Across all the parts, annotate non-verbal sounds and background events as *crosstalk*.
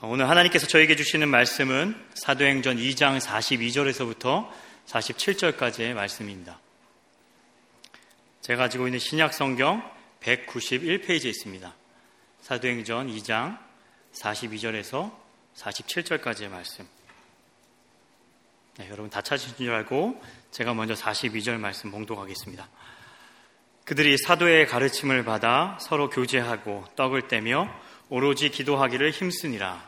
오늘 하나님께서 저에게 주시는 말씀은 사도행전 2장 42절에서부터 47절까지의 말씀입니다. 제가 가지고 있는 신약 성경 191페이지에 있습니다. 사도행전 2장 42절에서 47절까지의 말씀. 네, 여러분 다 찾으신 줄 알고 제가 먼저 42절 말씀 봉독하겠습니다. 그들이 사도의 가르침을 받아 서로 교제하고 떡을 떼며 오로지 기도하기를 힘쓰니라.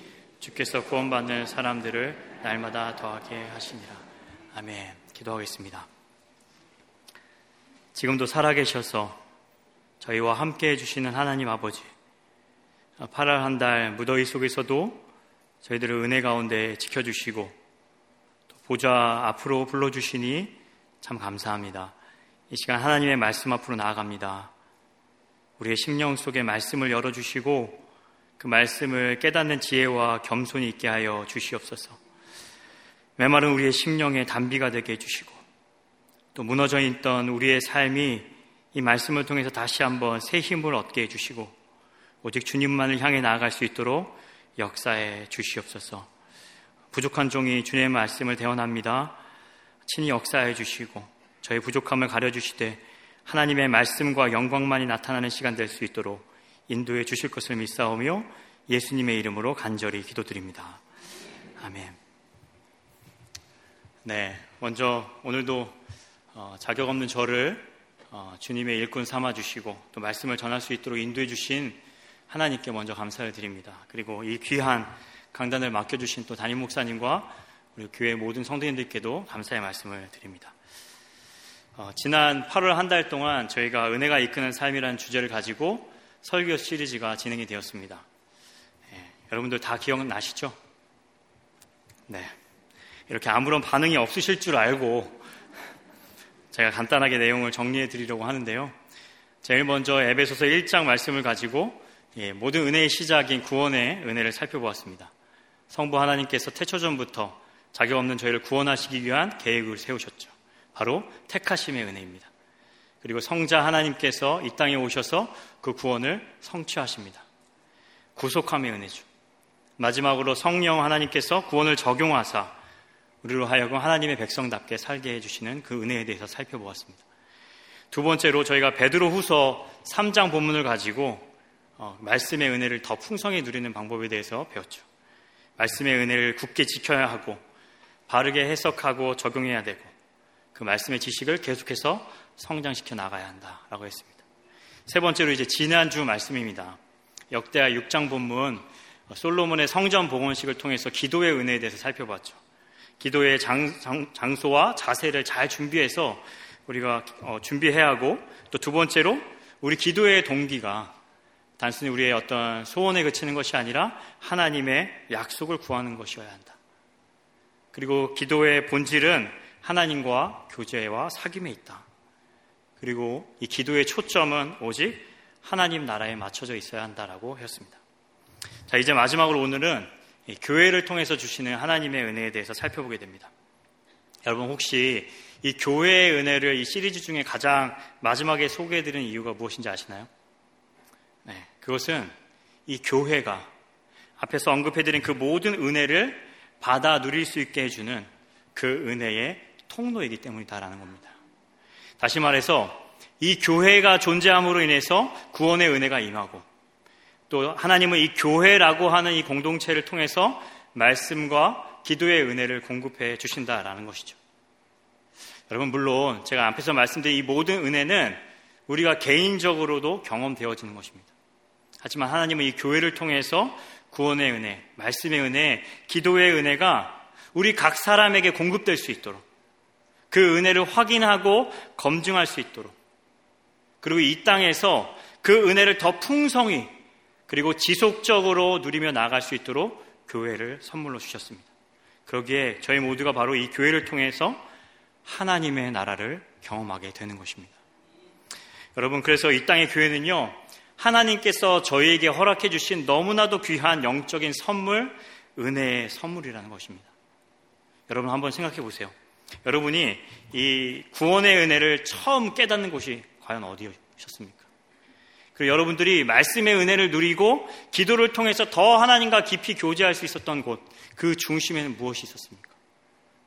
주께서 구원받는 사람들을 날마다 더하게 하시니라. 아멘. 기도하겠습니다. 지금도 살아계셔서 저희와 함께 해주시는 하나님 아버지, 8월 한 달 무더위 속에서도 저희들을 은혜 가운데 지켜주시고 또 보좌 앞으로 불러주시니 참 감사합니다. 이 시간 하나님의 말씀 앞으로 나아갑니다. 우리의 심령 속에 말씀을 열어주시고 그 말씀을 깨닫는 지혜와 겸손이 있게 하여 주시옵소서. 메마른 우리의 심령의 단비가 되게 해주시고 또 무너져 있던 우리의 삶이 이 말씀을 통해서 다시 한번 새 힘을 얻게 해주시고 오직 주님만을 향해 나아갈 수 있도록 역사해 주시옵소서. 부족한 종이 주님의 말씀을 대원합니다. 친히 역사해 주시고 저희 부족함을 가려주시되 하나님의 말씀과 영광만이 나타나는 시간 될 수 있도록 인도해 주실 것을 믿사오며 예수님의 이름으로 간절히 기도드립니다. 아멘. 네, 먼저 오늘도 어, 자격 없는 저를 어, 주님의 일꾼 삼아 주시고 또 말씀을 전할 수 있도록 인도해 주신 하나님께 먼저 감사를 드립니다. 그리고 이 귀한 강단을 맡겨 주신 또 담임 목사님과 우리 교회 모든 성도님들께도 감사의 말씀을 드립니다. 어, 지난 8월 한 달 동안 저희가 은혜가 이끄는 삶이라는 주제를 가지고 설교 시리즈가 진행이 되었습니다. 네, 여러분들 다 기억나시죠? 네. 이렇게 아무런 반응이 없으실 줄 알고 제가 간단하게 내용을 정리해 드리려고 하는데요. 제일 먼저 에베소서 1장 말씀을 가지고 예, 모든 은혜의 시작인 구원의 은혜를 살펴보았습니다. 성부 하나님께서 태초전부터 자격 없는 저희를 구원하시기 위한 계획을 세우셨죠. 바로 택하심의 은혜입니다. 그리고 성자 하나님께서 이 땅에 오셔서 그 구원을 성취하십니다. 구속함의 은혜죠. 마지막으로 성령 하나님께서 구원을 적용하사 우리로 하여금 하나님의 백성답게 살게 해주시는 그 은혜에 대해서 살펴보았습니다. 두 번째로 저희가 베드로 후서 3장 본문을 가지고 어, 말씀의 은혜를 더 풍성히 누리는 방법에 대해서 배웠죠. 말씀의 은혜를 굳게 지켜야 하고 바르게 해석하고 적용해야 되고 그 말씀의 지식을 계속해서 성장시켜 나가야 한다라고 했습니다. 세 번째로 이제 지난주 말씀입니다. 역대하 6장 본문 솔로몬의 성전 봉헌식을 통해서 기도의 은혜에 대해서 살펴봤죠. 기도의 장, 장 소와 자세를 잘 준비해서 우리가 어, 준비해야 하고 또 두 번째로 우리 기도의 동기가 단순히 우리의 어떤 소원에 그치는 것이 아니라 하나님의 약속을 구하는 것이어야 한다. 그리고 기도의 본질은 하나님과 교제와 사귐에 있다. 그리고 이 기도의 초점은 오직 하나님 나라에 맞춰져 있어야 한다라고 했습니다. 자, 이제 마지막으로 오늘은 교회를 통해서 주시는 하나님의 은혜에 대해서 살펴보게 됩니다. 여러분 혹시 이 교회의 은혜를 이 시리즈 중에 가장 마지막에 소개해드리는 이유가 무엇인지 아시나요? 네, 그것은 이 교회가 앞에서 언급해드린 그 모든 은혜를 받아 누릴 수 있게 해주는 그 은혜의 통로이기 때문이다라는 겁니다. 다시 말해서 이 교회가 존재함으로 인해서 구원의 은혜가 임하고 또 하나님은 이 교회라고 하는 이 공동체를 통해서 말씀과 기도의 은혜를 공급해 주신다라는 것이죠. 여러분 물론 제가 앞에서 말씀드린 이 모든 은혜는 우리가 개인적으로도 경험되어지는 것입니다. 하지만 하나님은 이 교회를 통해서 구원의 은혜, 말씀의 은혜, 기도의 은혜가 우리 각 사람에게 공급될 수 있도록 그 은혜를 확인하고 검증할 수 있도록 그리고 이 땅에서 그 은혜를 더 풍성히 그리고 지속적으로 누리며 나갈 수 있도록 교회를 선물로 주셨습니다. 그러기에 저희 모두가 바로 이 교회를 통해서 하나님의 나라를 경험하게 되는 것입니다. 여러분, 그래서 이 땅의 교회는요, 하나님께서 저희에게 허락해 주신 너무나도 귀한 영적인 선물, 은혜의 선물이라는 것입니다. 여러분 한번 생각해 보세요. 여러분이 이 구원의 은혜를 처음 깨닫는 곳이 과연 어디였습니까? 그리고 여러분들이 말씀의 은혜를 누리고 기도를 통해서 더 하나님과 깊이 교제할 수 있었던 곳, 그 중심에는 무엇이 있었습니까?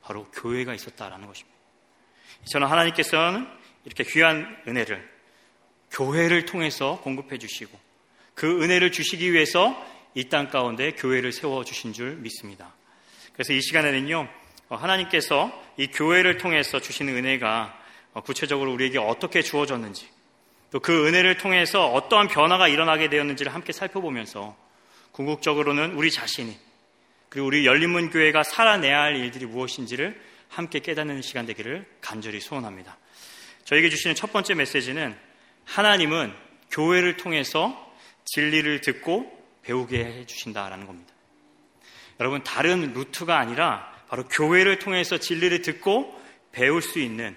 바로 교회가 있었다라는 것입니다. 저는 하나님께서는 이렇게 귀한 은혜를 교회를 통해서 공급해 주시고 그 은혜를 주시기 위해서 이 땅 가운데 교회를 세워 주신 줄 믿습니다. 그래서 이 시간에는요, 하나님께서 이 교회를 통해서 주시는 은혜가 구체적으로 우리에게 어떻게 주어졌는지 또 그 은혜를 통해서 어떠한 변화가 일어나게 되었는지를 함께 살펴보면서 궁극적으로는 우리 자신이 그리고 우리 열린문 교회가 살아내야 할 일들이 무엇인지를 함께 깨닫는 시간 되기를 간절히 소원합니다. 저에게 주시는 첫 번째 메시지는 하나님은 교회를 통해서 진리를 듣고 배우게 해 주신다라는 겁니다. 여러분 다른 루트가 아니라 바로 교회를 통해서 진리를 듣고 배울 수 있는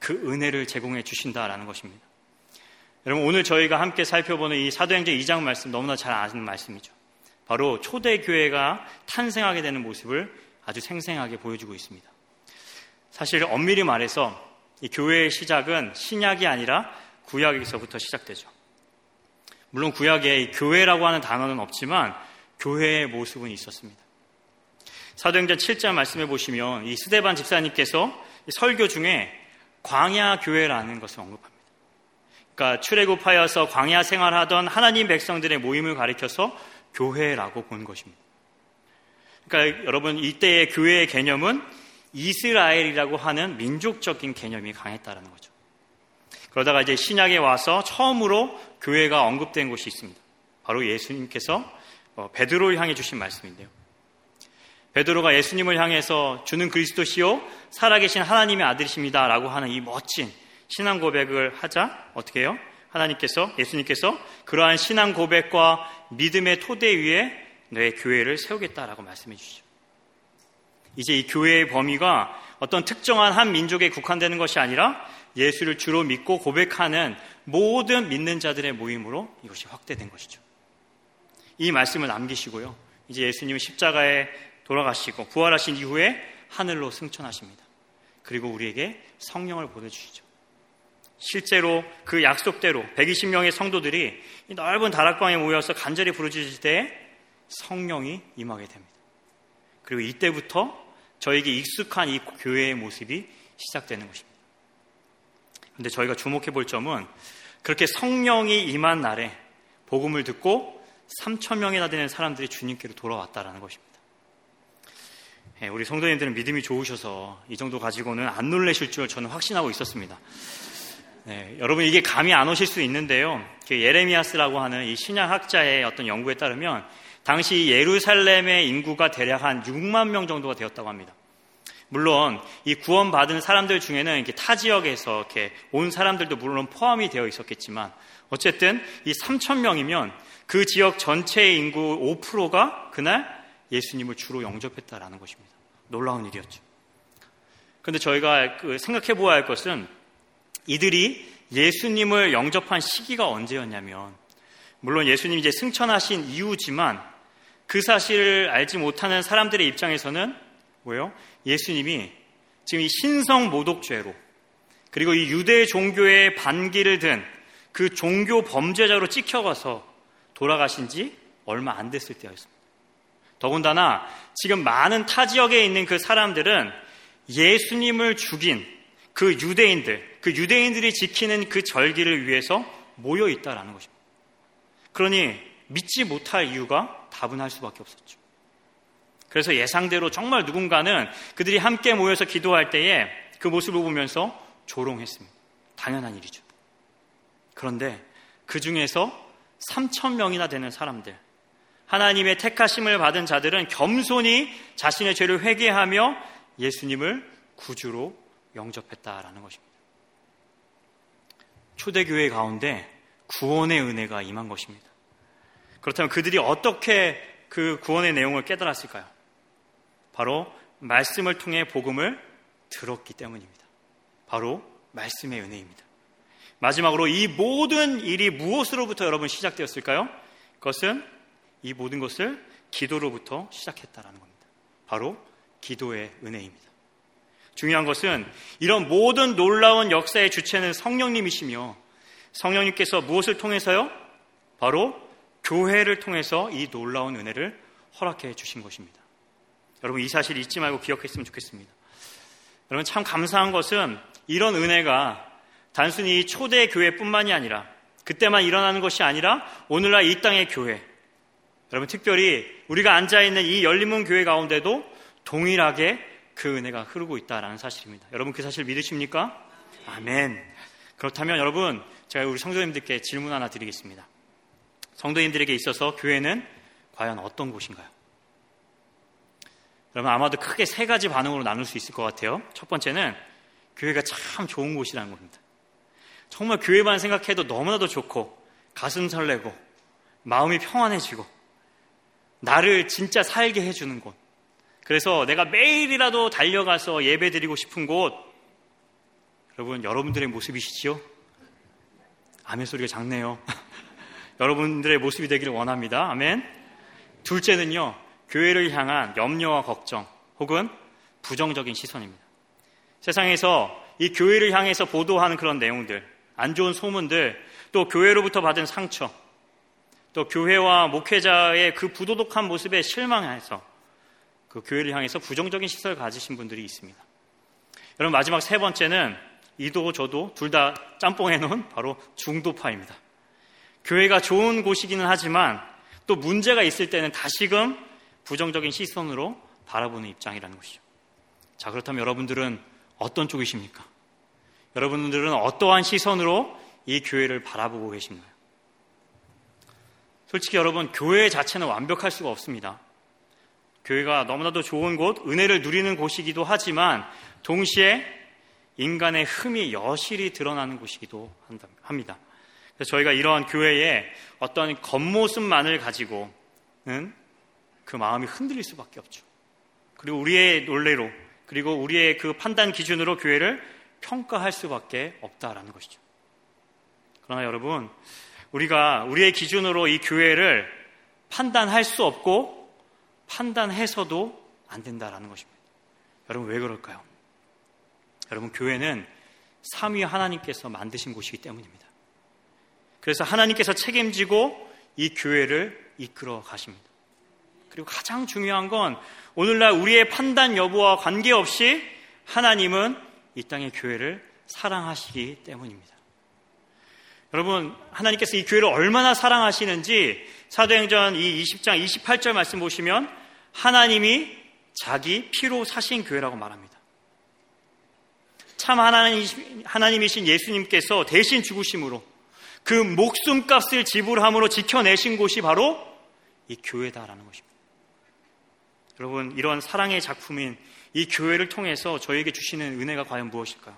그 은혜를 제공해 주신다라는 것입니다. 여러분 오늘 저희가 함께 살펴보는 이 사도행전 2장 말씀 너무나 잘 아는 말씀이죠. 바로 초대 교회가 탄생하게 되는 모습을 아주 생생하게 보여주고 있습니다. 사실 엄밀히 말해서 이 교회의 시작은 신약이 아니라 구약에서부터 시작되죠. 물론 구약에 교회라고 하는 단어는 없지만 교회의 모습은 있었습니다. 사도행전 7장 말씀해 보시면 이 스데반 집사님께서 설교 중에 광야 교회라는 것을 언급합니다. 그러니까 출애굽하여서 광야 생활하던 하나님 백성들의 모임을 가리켜서 교회라고 본 것입니다. 그러니까 여러분 이때의 교회의 개념은 이스라엘이라고 하는 민족적인 개념이 강했다는 거죠. 그러다가 이제 신약에 와서 처음으로 교회가 언급된 곳이 있습니다. 바로 예수님께서 어, 베드로를 향해 주신 말씀인데요. 베드로가 예수님을 향해서 주는 그리스도시요 살아계신 하나님의 아들이십니다라고 하는 이 멋진 신앙 고백을 하자 어떻게 해요? 하나님께서 예수님께서 그러한 신앙 고백과 믿음의 토대 위에 너의 교회를 세우겠다라고 말씀해 주시죠. 이제 이 교회의 범위가 어떤 특정한 한 민족에 국한되는 것이 아니라 예수를 주로 믿고 고백하는 모든 믿는 자들의 모임으로 이것이 확대된 것이죠. 이 말씀을 남기시고요. 이제 예수님은 십자가에 돌아가시고 부활하신 이후에 하늘로 승천하십니다. 그리고 우리에게 성령을 보내주시죠. 실제로 그 약속대로 120명의 성도들이 넓은 다락방에 모여서 간절히 부르짖을 때 성령이 임하게 됩니다. 그리고 이때부터 저에게 익숙한 이 교회의 모습이 시작되는 것입니다. 근데 저희가 주목해 볼 점은 그렇게 성령이 임한 날에 복음을 듣고 3천 명이나 되는 사람들이 주님께로 돌아왔다라는 것입니다. 예, 우리 성도님들은 믿음이 좋으셔서 이 정도 가지고는 안 놀라실 줄 저는 확신하고 있었습니다. 네, 여러분 이게 감이 안 오실 수 있는데요. 그 예레미야스라고 하는 이 신약학자의 어떤 연구에 따르면 당시 예루살렘의 인구가 대략 한 6만 명 정도가 되었다고 합니다. 물론 이 구원받은 사람들 중에는 이렇게 타 지역에서 이렇게 온 사람들도 물론 포함이 되어 있었겠지만 어쨌든 이 3천 명이면 그 지역 전체의 인구 5%가 그날 예수님을 주로 영접했다라는 것입니다. 놀라운 일이었죠. 그런데 저희가 그 생각해 보아야 할 것은 이들이 예수님을 영접한 시기가 언제였냐면 물론 예수님이 이제 승천하신 이후지만 그 사실을 알지 못하는 사람들의 입장에서는 뭐예요? 예수님이 지금 이 신성 모독죄로 그리고 이 유대 종교의 반기를 든 그 종교 범죄자로 찍혀가서 돌아가신 지 얼마 안 됐을 때였습니다. 더군다나 지금 많은 타 지역에 있는 그 사람들은 예수님을 죽인 그 유대인들, 그 유대인들이 지키는 그 절기를 위해서 모여 있다라는 것입니다. 그러니 믿지 못할 이유가 다분할 수밖에 없었죠. 그래서 예상대로 정말 누군가는 그들이 함께 모여서 기도할 때에 그 모습을 보면서 조롱했습니다. 당연한 일이죠. 그런데 그 중에서 3천 명이나 되는 사람들, 하나님의 택하심을 받은 자들은 겸손히 자신의 죄를 회개하며 예수님을 구주로 영접했다라는 것입니다. 초대교회 가운데 구원의 은혜가 임한 것입니다. 그렇다면 그들이 어떻게 그 구원의 내용을 깨달았을까요? 바로 말씀을 통해 복음을 들었기 때문입니다. 바로 말씀의 은혜입니다. 마지막으로 이 모든 일이 무엇으로부터 여러분 시작되었을까요? 그것은 이 모든 것을 기도로부터 시작했다라는 겁니다. 바로 기도의 은혜입니다. 중요한 것은 이런 모든 놀라운 역사의 주체는 성령님이시며 성령님께서 무엇을 통해서요? 바로 교회를 통해서 이 놀라운 은혜를 허락해 주신 것입니다. 여러분 이 사실 잊지 말고 기억했으면 좋겠습니다. 여러분 참 감사한 것은 이런 은혜가 단순히 초대 교회뿐만이 아니라 그때만 일어나는 것이 아니라 오늘날 이 땅의 교회 여러분 특별히 우리가 앉아 있는 이 열린문 교회 가운데도 동일하게 그 은혜가 흐르고 있다라는 사실입니다. 여러분 그 사실 믿으십니까? 아멘. 그렇다면 여러분 제가 우리 성도님들께 질문 하나 드리겠습니다. 성도님들에게 있어서 교회는 과연 어떤 곳인가요? 여러분 아마도 크게 세 가지 반응으로 나눌 수 있을 것 같아요. 첫 번째는 교회가 참 좋은 곳이라는 겁니다. 정말 교회만 생각해도 너무나도 좋고 가슴 설레고 마음이 평안해지고 나를 진짜 살게 해주는 곳. 그래서 내가 매일이라도 달려가서 예배 드리고 싶은 곳. 여러분, 여러분들의 모습이시지요? 아멘 소리가 작네요. *laughs* 여러분들의 모습이 되기를 원합니다. 아멘. 둘째는요, 교회를 향한 염려와 걱정 혹은 부정적인 시선입니다. 세상에서 이 교회를 향해서 보도하는 그런 내용들, 안 좋은 소문들, 또 교회로부터 받은 상처, 또 교회와 목회자의 그 부도덕한 모습에 실망해서 그 교회를 향해서 부정적인 시선을 가지신 분들이 있습니다. 여러분 마지막 세 번째는 이도 저도 둘 다 짬뽕해 놓은 바로 중도파입니다. 교회가 좋은 곳이기는 하지만 또 문제가 있을 때는 다시금 부정적인 시선으로 바라보는 입장이라는 것이죠. 자, 그렇다면 여러분들은 어떤 쪽이십니까? 여러분들은 어떠한 시선으로 이 교회를 바라보고 계신가요? 솔직히 여러분, 교회 자체는 완벽할 수가 없습니다. 교회가 너무나도 좋은 곳, 은혜를 누리는 곳이기도 하지만 동시에 인간의 흠이 여실히 드러나는 곳이기도 합니다. 그래서 저희가 이러한 교회에 어떤 겉모습만을 가지고는 그 마음이 흔들릴 수밖에 없죠. 그리고 우리의 논례로 그리고 우리의 그 판단 기준으로 교회를 평가할 수밖에 없다라는 것이죠. 그러나 여러분, 우리가 우리의 기준으로 이 교회를 판단할 수 없고 판단해서도 안 된다라는 것입니다. 여러분 왜 그럴까요? 여러분 교회는 삼위 하나님께서 만드신 곳이기 때문입니다. 그래서 하나님께서 책임지고 이 교회를 이끌어 가십니다. 그리고 가장 중요한 건 오늘날 우리의 판단 여부와 관계없이 하나님은 이 땅의 교회를 사랑하시기 때문입니다. 여러분, 하나님께서 이 교회를 얼마나 사랑하시는지 사도행전 이 20장 28절 말씀 보시면 하나님이 자기 피로 사신 교회라고 말합니다. 참 하나님, 하나님이신 예수님께서 대신 죽으심으로 그 목숨값을 지불함으로 지켜내신 곳이 바로 이 교회다라는 것입니다. 여러분, 이런 사랑의 작품인 이 교회를 통해서 저에게 주시는 은혜가 과연 무엇일까요?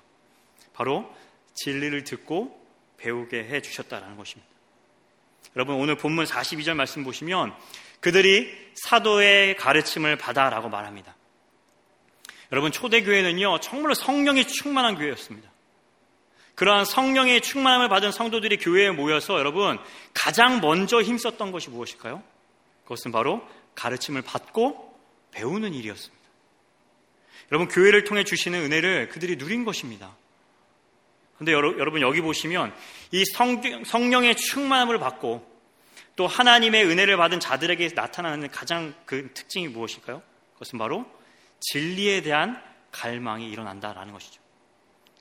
바로 진리를 듣고 배우게 해 주셨다는 것입니다. 여러분, 오늘 본문 42절 말씀 보시면 그들이 사도의 가르침을 받아라고 말합니다. 여러분, 초대교회는요, 정말로 성령이 충만한 교회였습니다. 그러한 성령의 충만함을 받은 성도들이 교회에 모여서 여러분, 가장 먼저 힘썼던 것이 무엇일까요? 그것은 바로 가르침을 받고 배우는 일이었습니다. 여러분, 교회를 통해 주시는 은혜를 그들이 누린 것입니다. 근데 여러분, 여기 보시면 이 성, 성령의 충만함을 받고 또 하나님의 은혜를 받은 자들에게 나타나는 가장 그 특징이 무엇일까요? 그것은 바로 진리에 대한 갈망이 일어난다라는 것이죠.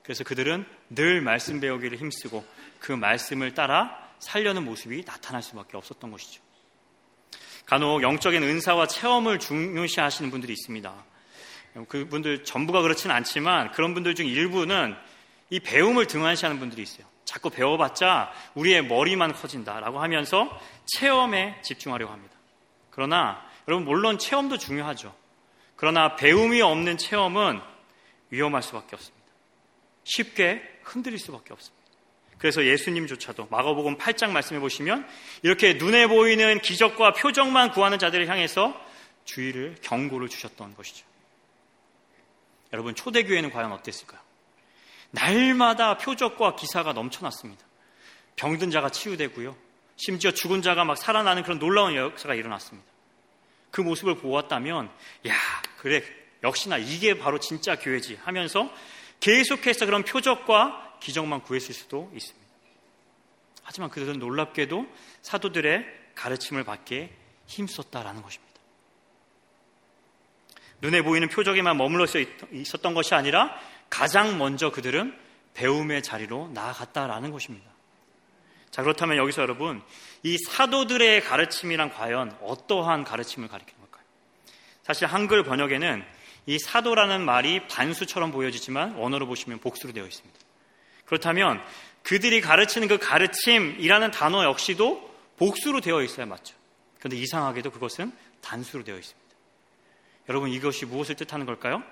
그래서 그들은 늘 말씀 배우기를 힘쓰고 그 말씀을 따라 살려는 모습이 나타날 수밖에 없었던 것이죠. 간혹 영적인 은사와 체험을 중요시 하시는 분들이 있습니다. 그분들 전부가 그렇지는 않지만 그런 분들 중 일부는 이 배움을 등한시하는 분들이 있어요. 자꾸 배워봤자 우리의 머리만 커진다라고 하면서 체험에 집중하려고 합니다. 그러나 여러분 물론 체험도 중요하죠. 그러나 배움이 없는 체험은 위험할 수밖에 없습니다. 쉽게 흔들릴 수밖에 없습니다. 그래서 예수님조차도 마가복음 8장 말씀해 보시면 이렇게 눈에 보이는 기적과 표적만 구하는 자들을 향해서 주의를 경고를 주셨던 것이죠. 여러분 초대교회는 과연 어땠을까요? 날마다 표적과 기사가 넘쳐났습니다. 병든 자가 치유되고요. 심지어 죽은 자가 막 살아나는 그런 놀라운 역사가 일어났습니다. 그 모습을 보았다면, 야, 그래, 역시나 이게 바로 진짜 교회지 하면서 계속해서 그런 표적과 기적만 구했을 수도 있습니다. 하지만 그들은 놀랍게도 사도들의 가르침을 받기에 힘썼다라는 것입니다. 눈에 보이는 표적에만 머물러 있었던 것이 아니라 가장 먼저 그들은 배움의 자리로 나아갔다라는 것입니다. 자, 그렇다면 여기서 여러분, 이 사도들의 가르침이란 과연 어떠한 가르침을 가리키는 걸까요? 사실 한글 번역에는 이 사도라는 말이 반수처럼 보여지지만 원어로 보시면 복수로 되어 있습니다. 그렇다면 그들이 가르치는 그 가르침이라는 단어 역시도 복수로 되어 있어야 맞죠. 그런데 이상하게도 그것은 단수로 되어 있습니다. 여러분 이것이 무엇을 뜻하는 걸까요?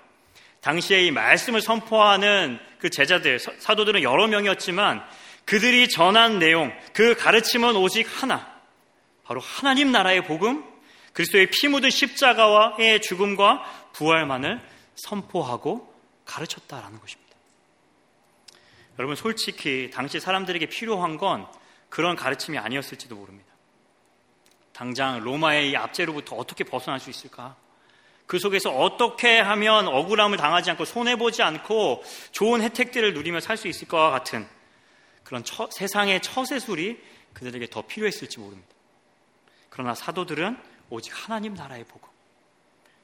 당시에 이 말씀을 선포하는 그 제자들, 사도들은 여러 명이었지만 그들이 전한 내용, 그 가르침은 오직 하나. 바로 하나님 나라의 복음, 그리스도의 피 묻은 십자가와의 죽음과 부활만을 선포하고 가르쳤다라는 것입니다. 여러분, 솔직히 당시 사람들에게 필요한 건 그런 가르침이 아니었을지도 모릅니다. 당장 로마의 이 압제로부터 어떻게 벗어날 수 있을까? 그 속에서 어떻게 하면 억울함을 당하지 않고 손해보지 않고 좋은 혜택들을 누리며 살 수 있을 것과 같은 그런 처, 세상의 처세술이 그들에게 더 필요했을지 모릅니다. 그러나 사도들은 오직 하나님 나라의 복음,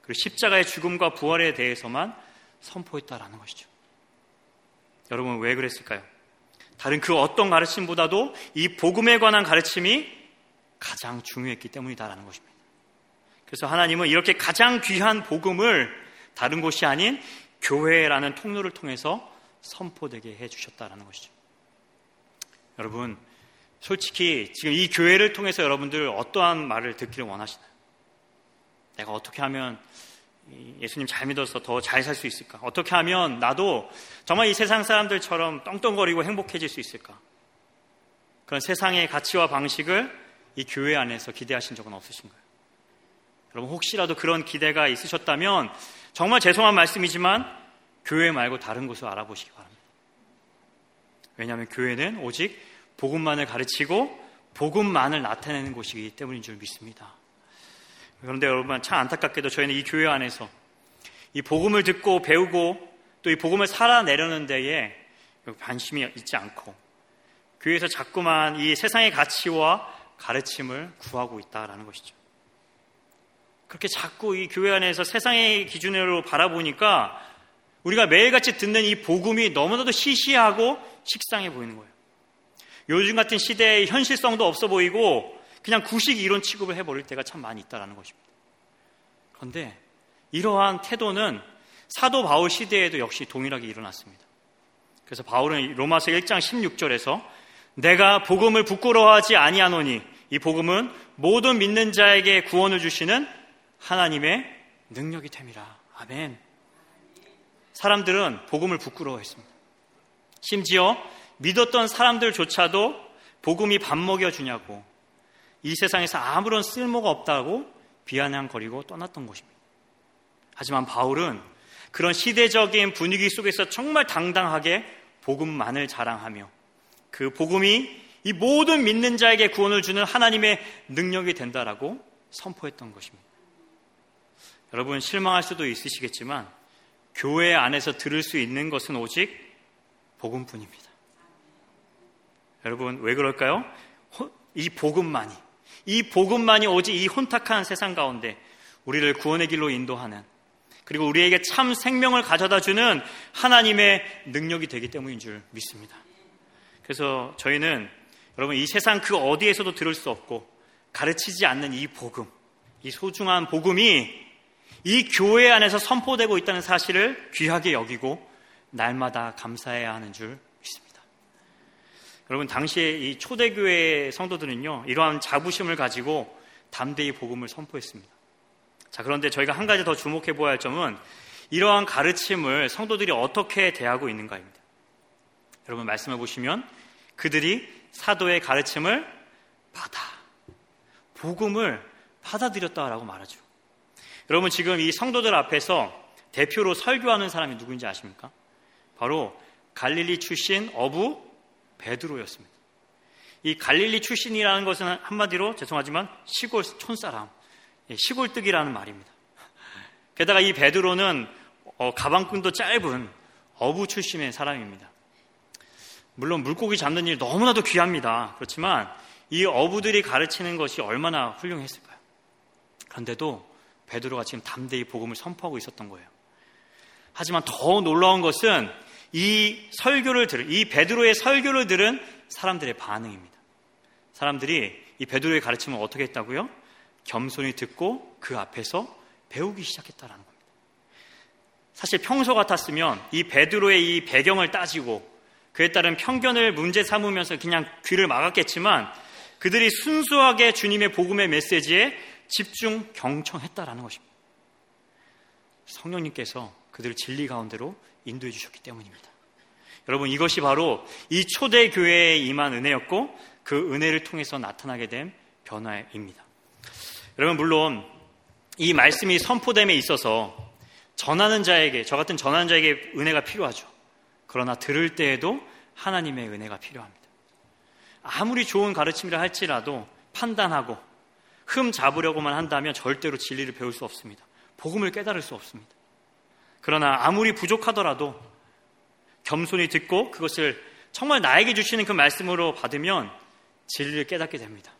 그리고 십자가의 죽음과 부활에 대해서만 선포했다라는 것이죠. 여러분 왜 그랬을까요? 다른 그 어떤 가르침보다도 이 복음에 관한 가르침이 가장 중요했기 때문이다라는 것입니다. 그래서 하나님은 이렇게 가장 귀한 복음을 다른 곳이 아닌 교회라는 통로를 통해서 선포되게 해 주셨다라는 것이죠. 여러분, 솔직히 지금 이 교회를 통해서 여러분들 어떠한 말을 듣기를 원하시나요? 내가 어떻게 하면 예수님 잘 믿어서 더 잘 살 수 있을까? 어떻게 하면 나도 정말 이 세상 사람들처럼 떵떵거리고 행복해질 수 있을까? 그런 세상의 가치와 방식을 이 교회 안에서 기대하신 적은 없으신가요? 여러분 혹시라도 그런 기대가 있으셨다면 정말 죄송한 말씀이지만 교회 말고 다른 곳을 알아보시기 바랍니다. 왜냐하면 교회는 오직 복음만을 가르치고 복음만을 나타내는 곳이기 때문인 줄 믿습니다. 그런데 여러분 참 안타깝게도 저희는 이 교회 안에서 이 복음을 듣고 배우고 또 이 복음을 살아내려는 데에 관심이 있지 않고 교회에서 자꾸만 이 세상의 가치와 가르침을 구하고 있다라는 것이죠. 그렇게 자꾸 이 교회 안에서 세상의 기준으로 바라보니까 우리가 매일같이 듣는 이 복음이 너무나도 시시하고 식상해 보이는 거예요. 요즘 같은 시대에 현실성도 없어 보이고 그냥 구식 이론 취급을 해버릴 때가 참 많이 있다라는 것입니다. 그런데 이러한 태도는 사도 바울 시대에도 역시 동일하게 일어났습니다. 그래서 바울은 로마서 1장 16절에서 내가 복음을 부끄러워하지 아니하노니 이 복음은 모든 믿는 자에게 구원을 주시는 하나님의 능력이 됨이라. 아멘. 사람들은 복음을 부끄러워했습니다. 심지어 믿었던 사람들조차도 복음이 밥 먹여주냐고 이 세상에서 아무런 쓸모가 없다고 비아냥거리고 떠났던 것입니다. 하지만 바울은 그런 시대적인 분위기 속에서 정말 당당하게 복음만을 자랑하며 그 복음이 이 모든 믿는 자에게 구원을 주는 하나님의 능력이 된다라고 선포했던 것입니다. 여러분 실망할 수도 있으시겠지만 교회 안에서 들을 수 있는 것은 오직 복음뿐입니다. 여러분 왜 그럴까요? 이 복음만이 이 복음만이 오직 이 혼탁한 세상 가운데 우리를 구원의 길로 인도하는 그리고 우리에게 참 생명을 가져다 주는 하나님의 능력이 되기 때문인 줄 믿습니다. 그래서 저희는 여러분 이 세상 그 어디에서도 들을 수 없고 가르치지 않는 이 복음, 이 소중한 복음이 이 교회 안에서 선포되고 있다는 사실을 귀하게 여기고 날마다 감사해야 하는 줄 믿습니다. 여러분, 당시에 이 초대교회 성도들은요, 이러한 자부심을 가지고 담대히 복음을 선포했습니다. 자, 그런데 저희가 한 가지 더 주목해 보아야 할 점은 이러한 가르침을 성도들이 어떻게 대하고 있는가입니다. 여러분, 말씀해 보시면 그들이 사도의 가르침을 받아 복음을 받아들였다라고 말하죠. 여러분 지금 이 성도들 앞에서 대표로 설교하는 사람이 누구인지 아십니까? 바로 갈릴리 출신 어부 베드로였습니다. 이 갈릴리 출신이라는 것은 한마디로 죄송하지만 시골 촌사람, 예, 시골뜨기라는 말입니다. 게다가 이 베드로는 어, 가방끈도 짧은 어부 출신의 사람입니다. 물론 물고기 잡는 일 너무나도 귀합니다. 그렇지만 이 어부들이 가르치는 것이 얼마나 훌륭했을까요? 그런데도 베드로가 지금 담대히 복음을 선포하고 있었던 거예요. 하지만 더 놀라운 것은 이 설교를 들은 이 베드로의 설교를 들은 사람들의 반응입니다. 사람들이 이 베드로의 가르침을 어떻게 했다고요? 겸손히 듣고 그 앞에서 배우기 시작했다라는 겁니다. 사실 평소 같았으면 이 베드로의 이 배경을 따지고 그에 따른 편견을 문제 삼으면서 그냥 귀를 막았겠지만 그들이 순수하게 주님의 복음의 메시지에 집중 경청했다라는 것입니다. 성령님께서 그들을 진리 가운데로 인도해 주셨기 때문입니다. 여러분 이것이 바로 이 초대 교회에 임한 은혜였고 그 은혜를 통해서 나타나게 된 변화입니다. 여러분 물론 이 말씀이 선포됨에 있어서 전하는 자에게 저 같은 전하는 자에게 은혜가 필요하죠. 그러나 들을 때에도 하나님의 은혜가 필요합니다. 아무리 좋은 가르침이라 할지라도 판단하고 흠 잡으려고만 한다면 절대로 진리를 배울 수 없습니다. 복음을 깨달을 수 없습니다. 그러나 아무리 부족하더라도 겸손히 듣고 그것을 정말 나에게 주시는 그 말씀으로 받으면 진리를 깨닫게 됩니다.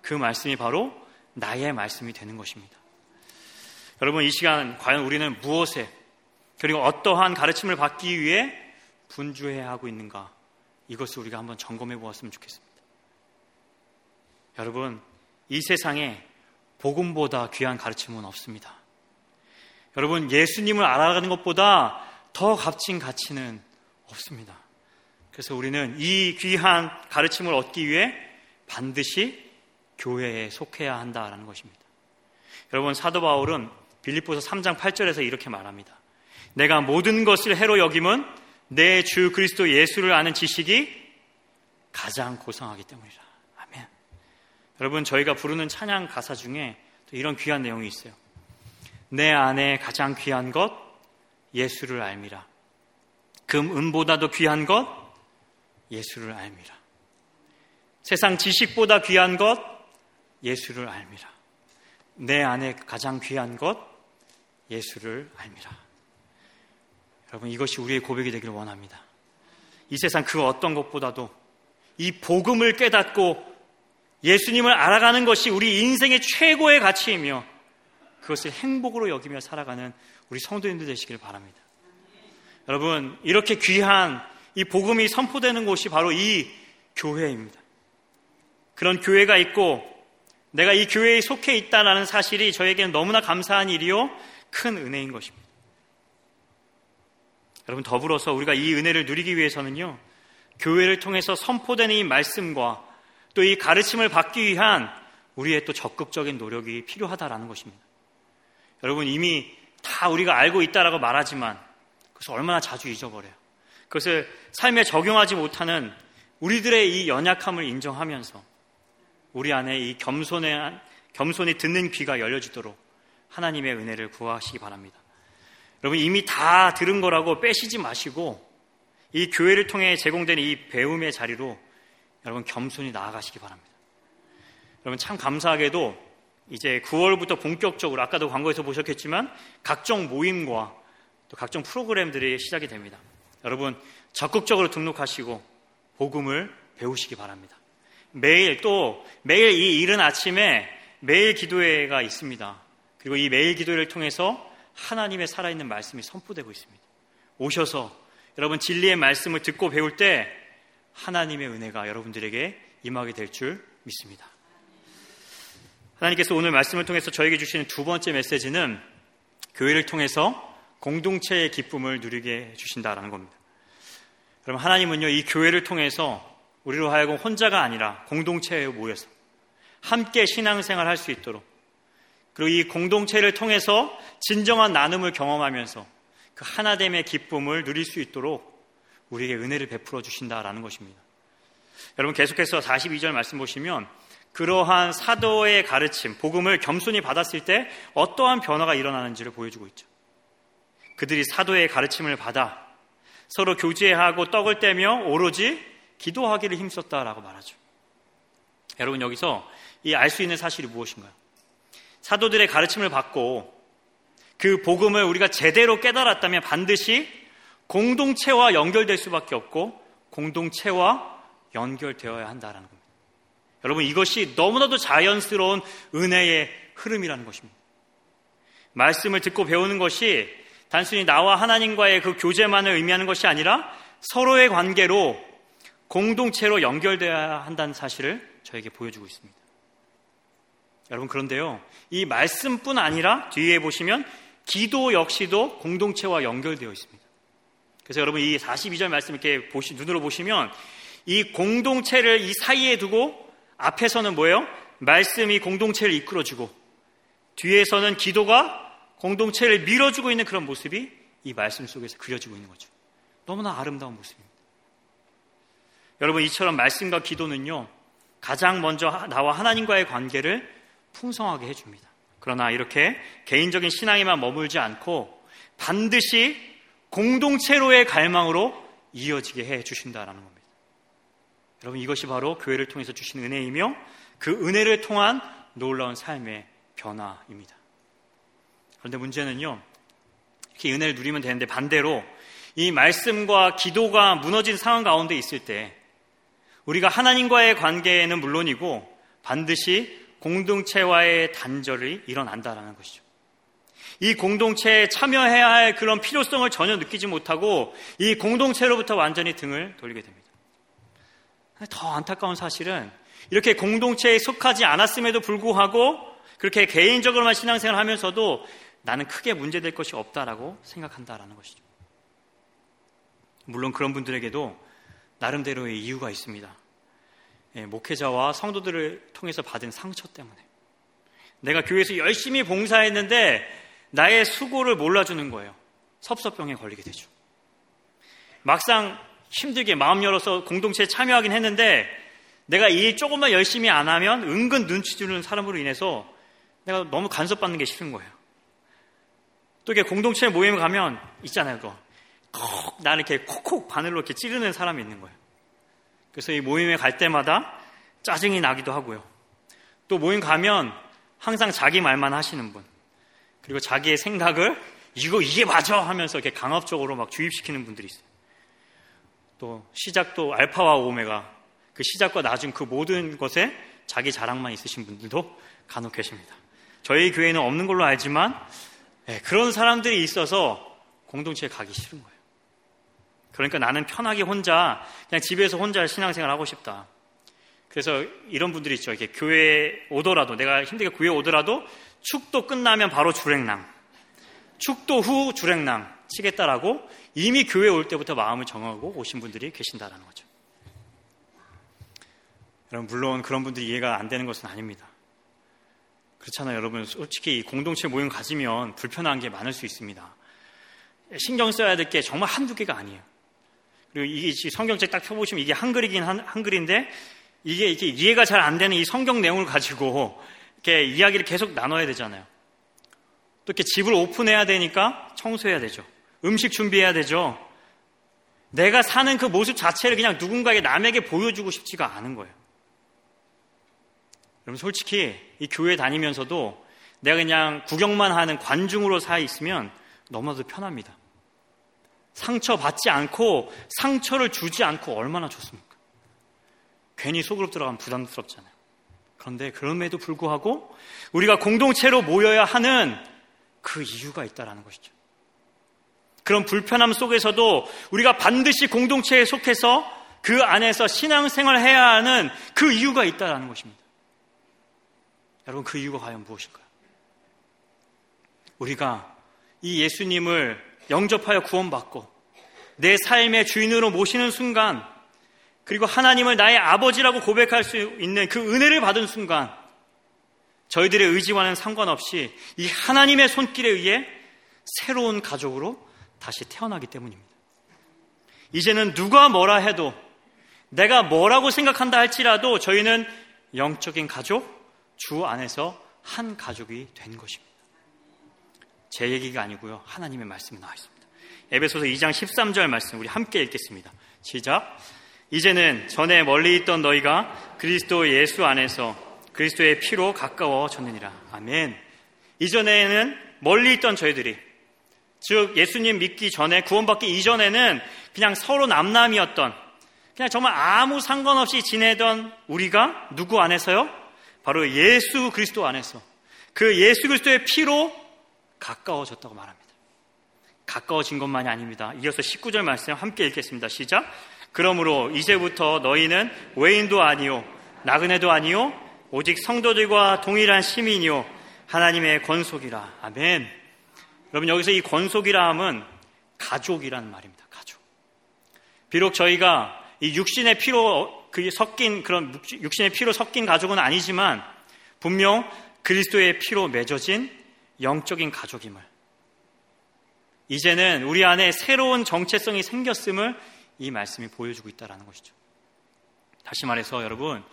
그 말씀이 바로 나의 말씀이 되는 것입니다. 여러분, 이 시간 과연 우리는 무엇에 그리고 어떠한 가르침을 받기 위해 분주해야 하고 있는가? 이것을 우리가 한번 점검해 보았으면 좋겠습니다. 여러분, 이 세상에 복음보다 귀한 가르침은 없습니다. 여러분, 예수님을 알아가는 것보다 더 값진 가치는 없습니다. 그래서 우리는 이 귀한 가르침을 얻기 위해 반드시 교회에 속해야 한다라는 것입니다. 여러분, 사도 바울은 빌립보서 3장 8절에서 이렇게 말합니다. 내가 모든 것을 해로 여김은 내 주 그리스도 예수를 아는 지식이 가장 고상하기 때문이라. 여러분, 저희가 부르는 찬양 가사 중에 이런 귀한 내용이 있어요. 내 안에 가장 귀한 것 예수를 알미라. 금 은보다도 귀한 것 예수를 알미라. 세상 지식보다 귀한 것 예수를 알미라. 내 안에 가장 귀한 것 예수를 알미라. 여러분 이것이 우리의 고백이 되기를 원합니다. 이 세상 그 어떤 것보다도 이 복음을 깨닫고 예수님을 알아가는 것이 우리 인생의 최고의 가치이며 그것을 행복으로 여기며 살아가는 우리 성도님들 되시길 바랍니다. 여러분, 이렇게 귀한 이 복음이 선포되는 곳이 바로 이 교회입니다. 그런 교회가 있고 내가 이 교회에 속해 있다는 사실이 저에게는 너무나 감사한 일이요 큰 은혜인 것입니다. 여러분 더불어서 우리가 이 은혜를 누리기 위해서는요 교회를 통해서 선포되는 이 말씀과 또 이 가르침을 받기 위한 우리의 또 적극적인 노력이 필요하다라는 것입니다. 여러분 이미 다 우리가 알고 있다라고 말하지만 그것을 얼마나 자주 잊어버려요. 그것을 삶에 적용하지 못하는 우리들의 이 연약함을 인정하면서 우리 안에 이 겸손의, 겸손히 듣는 귀가 열려지도록 하나님의 은혜를 구하시기 바랍니다. 여러분 이미 다 들은 거라고 빼시지 마시고 이 교회를 통해 제공되는 이 배움의 자리로 여러분 겸손히 나아가시기 바랍니다. 여러분 참 감사하게도 이제 9월부터 본격적으로 아까도 광고에서 보셨겠지만 각종 모임과 또 각종 프로그램들이 시작이 됩니다. 여러분 적극적으로 등록하시고 복음을 배우시기 바랍니다. 매일 또 매일 이 이른 아침에 매일 기도회가 있습니다. 그리고 이 매일 기도회를 통해서 하나님의 살아있는 말씀이 선포되고 있습니다. 오셔서 여러분 진리의 말씀을 듣고 배울 때 하나님의 은혜가 여러분들에게 임하게 될 줄 믿습니다. 하나님께서 오늘 말씀을 통해서 저에게 주시는 두 번째 메시지는 교회를 통해서 공동체의 기쁨을 누리게 해주신다라는 겁니다. 그럼 하나님은요, 이 교회를 통해서 우리로 하여금 혼자가 아니라 공동체에 모여서 함께 신앙생활 할 수 있도록 그리고 이 공동체를 통해서 진정한 나눔을 경험하면서 그 하나됨의 기쁨을 누릴 수 있도록 우리에게 은혜를 베풀어 주신다라는 것입니다. 여러분 계속해서 42절 말씀 보시면 그러한 사도의 가르침, 복음을 겸손히 받았을 때 어떠한 변화가 일어나는지를 보여주고 있죠. 그들이 사도의 가르침을 받아 서로 교제하고 떡을 떼며 오로지 기도하기를 힘썼다라고 말하죠. 여러분 여기서 이 알 수 있는 사실이 무엇인가요? 사도들의 가르침을 받고 그 복음을 우리가 제대로 깨달았다면 반드시 공동체와 연결될 수밖에 없고 공동체와 연결되어야 한다라는 겁니다. 여러분 이것이 너무나도 자연스러운 은혜의 흐름이라는 것입니다. 말씀을 듣고 배우는 것이 단순히 나와 하나님과의 그 교제만을 의미하는 것이 아니라 서로의 관계로 공동체로 연결되어야 한다는 사실을 저에게 보여주고 있습니다. 여러분 그런데요. 이 말씀뿐 아니라 뒤에 보시면 기도 역시도 공동체와 연결되어 있습니다. 그래서 여러분 이 42절 말씀 이렇게 보시, 눈으로 보시면 이 공동체를 이 사이에 두고 앞에서는 뭐예요? 말씀이 공동체를 이끌어주고 뒤에서는 기도가 공동체를 밀어주고 있는 그런 모습이 이 말씀 속에서 그려지고 있는 거죠. 너무나 아름다운 모습입니다. 여러분 이처럼 말씀과 기도는요 가장 먼저 나와 하나님과의 관계를 풍성하게 해줍니다. 그러나 이렇게 개인적인 신앙에만 머물지 않고 반드시 공동체로의 갈망으로 이어지게 해 주신다라는 겁니다. 여러분 이것이 바로 교회를 통해서 주신 은혜이며 그 은혜를 통한 놀라운 삶의 변화입니다. 그런데 문제는요. 이렇게 은혜를 누리면 되는데 반대로 이 말씀과 기도가 무너진 상황 가운데 있을 때 우리가 하나님과의 관계는 물론이고 반드시 공동체와의 단절이 일어난다라는 것이죠. 이 공동체에 참여해야 할 그런 필요성을 전혀 느끼지 못하고 이 공동체로부터 완전히 등을 돌리게 됩니다. 더 안타까운 사실은 이렇게 공동체에 속하지 않았음에도 불구하고 그렇게 개인적으로만 신앙생활 하면서도 나는 크게 문제될 것이 없다라고 생각한다라는 것이죠. 물론 그런 분들에게도 나름대로의 이유가 있습니다. 예, 목회자와 성도들을 통해서 받은 상처 때문에. 내가 교회에서 열심히 봉사했는데 나의 수고를 몰라주는 거예요. 섭섭병에 걸리게 되죠. 막상 힘들게 마음 열어서 공동체에 참여하긴 했는데 내가 일 조금만 열심히 안 하면 은근 눈치 주는 사람으로 인해서 내가 너무 간섭받는 게 싫은 거예요. 또 이렇게 공동체 모임에 가면 있잖아요, 그거. 콕, 나를 이렇게 콕콕 바늘로 이렇게 찌르는 사람이 있는 거예요. 그래서 이 모임에 갈 때마다 짜증이 나기도 하고요. 또 모임 가면 항상 자기 말만 하시는 분. 그리고 자기의 생각을 이거 이게 맞아 하면서 이렇게 강압적으로 막 주입시키는 분들이 있어요. 또 시작도 알파와 오메가 그 시작과 나중 그 모든 것에 자기 자랑만 있으신 분들도 간혹 계십니다. 저희 교회는 없는 걸로 알지만 네, 그런 사람들이 있어서 공동체에 가기 싫은 거예요. 그러니까 나는 편하게 혼자 그냥 집에서 혼자 신앙생활 하고 싶다. 그래서 이런 분들이 있죠. 이렇게 교회에 오더라도 내가 힘들게 교회에 오더라도 축도 끝나면 바로 주랭랑. 축도 후 주랭랑 치겠다라고 이미 교회 올 때부터 마음을 정하고 오신 분들이 계신다라는 거죠. 여러분 물론 그런 분들이 이해가 안 되는 것은 아닙니다. 그렇잖아요, 여러분. 솔직히 공동체 모임 가지면 불편한 게 많을 수 있습니다. 신경 써야 될 게 정말 한두 개가 아니에요. 그리고 이게 성경책 딱 펴보시면 이게 한글이긴 한, 한글인데 이게 이게 이해가 잘 안 되는 이 성경 내용을 가지고 이렇게 이야기를 계속 나눠야 되잖아요. 또 이렇게 집을 오픈해야 되니까 청소해야 되죠. 음식 준비해야 되죠. 내가 사는 그 모습 자체를 그냥 누군가에게 남에게 보여주고 싶지가 않은 거예요. 여러분 솔직히 이 교회 다니면서도 내가 그냥 구경만 하는 관중으로 사 있으면 너무나도 편합니다. 상처 받지 않고 상처를 주지 않고 얼마나 좋습니까? 괜히 속으로 들어가면 부담스럽잖아요. 그런데 그럼에도 불구하고 우리가 공동체로 모여야 하는 그 이유가 있다라는 것이죠. 그런 불편함 속에서도 우리가 반드시 공동체에 속해서 그 안에서 신앙생활을 해야 하는 그 이유가 있다라는 것입니다. 여러분 그 이유가 과연 무엇일까요? 우리가 이 예수님을 영접하여 구원받고 내 삶의 주인으로 모시는 순간 그리고 하나님을 나의 아버지라고 고백할 수 있는 그 은혜를 받은 순간 저희들의 의지와는 상관없이 이 하나님의 손길에 의해 새로운 가족으로 다시 태어나기 때문입니다. 이제는 누가 뭐라 해도 내가 뭐라고 생각한다 할지라도 저희는 영적인 가족, 주 안에서 한 가족이 된 것입니다. 제 얘기가 아니고요. 하나님의 말씀이 나와 있습니다. 에베소서 2장 13절 말씀 우리 함께 읽겠습니다. 시작. 이제는 전에 멀리 있던 너희가 그리스도 예수 안에서 그리스도의 피로 가까워졌느니라. 아멘. 이전에는 멀리 있던 저희들이 즉 예수님 믿기 전에 구원받기 이전에는 그냥 서로 남남이었던 그냥 정말 아무 상관없이 지내던 우리가 누구 안에서요? 바로 예수 그리스도 안에서 그 예수 그리스도의 피로 가까워졌다고 말합니다. 가까워진 것만이 아닙니다. 이어서 19절 말씀 함께 읽겠습니다. 시작. 그러므로 이제부터 너희는 외인도 아니요, 나그네도 아니요, 오직 성도들과 동일한 시민이요, 하나님의 권속이라. 아멘. 여러분, 여기서 이 권속이라 함은 가족이라는 말입니다. 가족. 비록 저희가 이 육신의 피로 그 섞인 그런 육신의 피로 섞인 가족은 아니지만 분명 그리스도의 피로 맺어진 영적인 가족임을 이제는 우리 안에 새로운 정체성이 생겼음을 이 말씀이 보여주고 있다는 것이죠. 다시 말해서 여러분,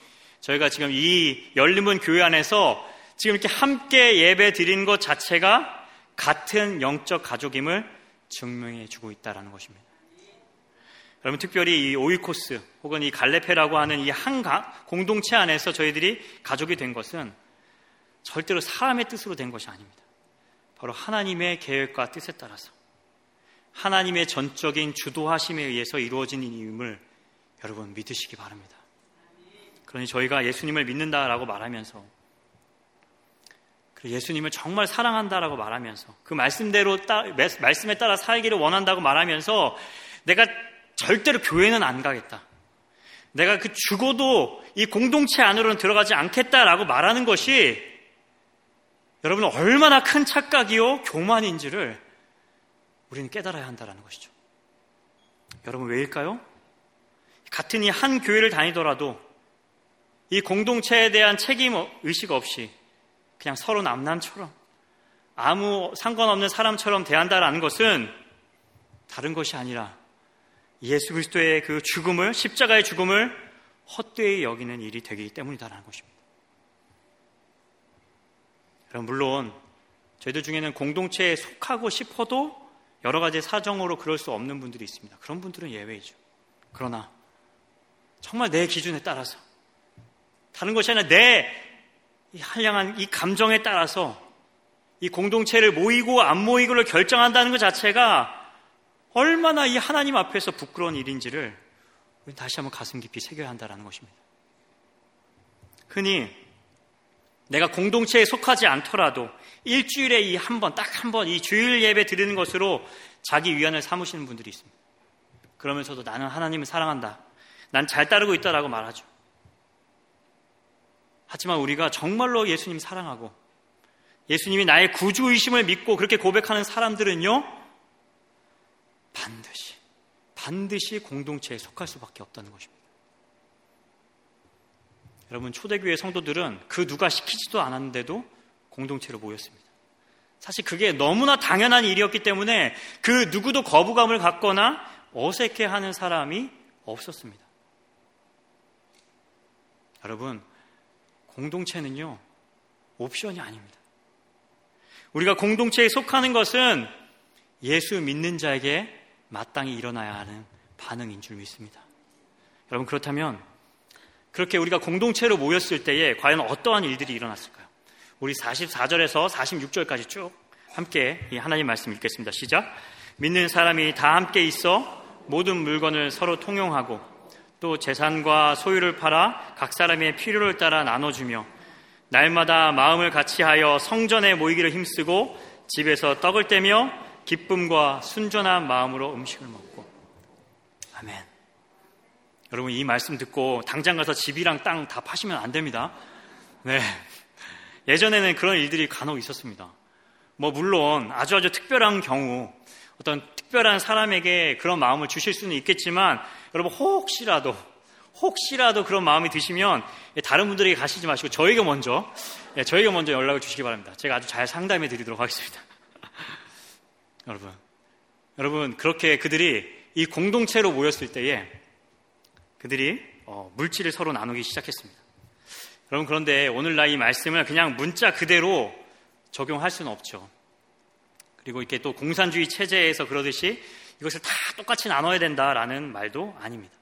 저희가 지금 이 열림은 교회 안에서 지금 이렇게 함께 예배 드리는 것 자체가 같은 영적 가족임을 증명해 주고 있다는 것입니다. 여러분, 특별히 이 오이코스 혹은 이 갈레페라고 하는 이 한 공동체 안에서 저희들이 가족이 된 것은 절대로 사람의 뜻으로 된 것이 아닙니다. 바로 하나님의 계획과 뜻에 따라서 하나님의 전적인 주도하심에 의해서 이루어진 일임을 여러분 믿으시기 바랍니다. 그러니 저희가 예수님을 믿는다라고 말하면서 예수님을 정말 사랑한다라고 말하면서 그 말씀대로 따, 말씀에 따라 살기를 원한다고 말하면서 내가 절대로 교회는 안 가겠다. 내가 그 죽어도 이 공동체 안으로는 들어가지 않겠다라고 말하는 것이 여러분 얼마나 큰 착각이요 교만인지를 우리는 깨달아야 한다는 것이죠. 여러분 왜일까요? 같은 이 한 교회를 다니더라도 이 공동체에 대한 책임 의식 없이 그냥 서로 남남처럼 아무 상관없는 사람처럼 대한다라는 것은 다른 것이 아니라 예수 그리스도의 그 죽음을 십자가의 죽음을 헛되이 여기는 일이 되기 때문이다라는 것입니다. 여러분 물론 저희들 중에는 공동체에 속하고 싶어도 여러 가지 사정으로 그럴 수 없는 분들이 있습니다. 그런 분들은 예외이죠. 그러나 정말 내 기준에 따라서 다른 것이 아니라 내 한량한 이 감정에 따라서 이 공동체를 모이고 안 모이고를 결정한다는 것 자체가 얼마나 이 하나님 앞에서 부끄러운 일인지를 다시 한번 가슴 깊이 새겨야 한다는 것입니다. 흔히 내가 공동체에 속하지 않더라도 일주일에 이 한 번, 딱 한 번 이 주일 예배 드리는 것으로 자기 위안을 삼으시는 분들이 있습니다. 그러면서도 나는 하나님을 사랑한다. 난 잘 따르고 있다라고 말하죠. 하지만 우리가 정말로 예수님 사랑하고 예수님이 나의 구주의심을 믿고 그렇게 고백하는 사람들은요, 반드시, 반드시 공동체에 속할 수밖에 없다는 것입니다. 여러분, 초대교회 성도들은 그 누가 시키지도 않았는데도 공동체로 모였습니다. 사실 그게 너무나 당연한 일이었기 때문에 그 누구도 거부감을 갖거나 어색해 하는 사람이 없었습니다. 여러분, 공동체는요, 옵션이 아닙니다. 우리가 공동체에 속하는 것은 예수 믿는 자에게 마땅히 일어나야 하는 반응인 줄 믿습니다. 여러분, 그렇다면 그렇게 우리가 공동체로 모였을 때에 과연 어떠한 일들이 일어났을까요? 우리 44절에서 46절까지 쭉 함께 이 하나님 말씀 읽겠습니다. 시작. 믿는 사람이 다 함께 있어 모든 물건을 서로 통용하고 또 재산과 소유를 팔아 각 사람의 필요를 따라 나눠주며 날마다 마음을 같이하여 성전에 모이기를 힘쓰고 집에서 떡을 떼며 기쁨과 순전한 마음으로 음식을 먹고 아멘. 여러분 이 말씀 듣고 당장 가서 집이랑 땅 다 파시면 안 됩니다. 네. 예전에는 그런 일들이 간혹 있었습니다. 뭐 물론 아주 아주 특별한 경우 어떤 특별한 사람에게 그런 마음을 주실 수는 있겠지만 여러분 혹시라도 혹시라도 그런 마음이 드시면 다른 분들에게 가시지 마시고 저에게 먼저 예, 저에게 먼저 연락을 주시기 바랍니다. 제가 아주 잘 상담해 드리도록 하겠습니다. *laughs* 여러분 여러분 그렇게 그들이 이 공동체로 모였을 때에 그들이 어, 물질을 서로 나누기 시작했습니다. 여러분 그런데 오늘날 이 말씀을 그냥 문자 그대로 적용할 수는 없죠. 그리고 이렇게 또 공산주의 체제에서 그러듯이 이것을 다 똑같이 나눠야 된다라는 말도 아닙니다.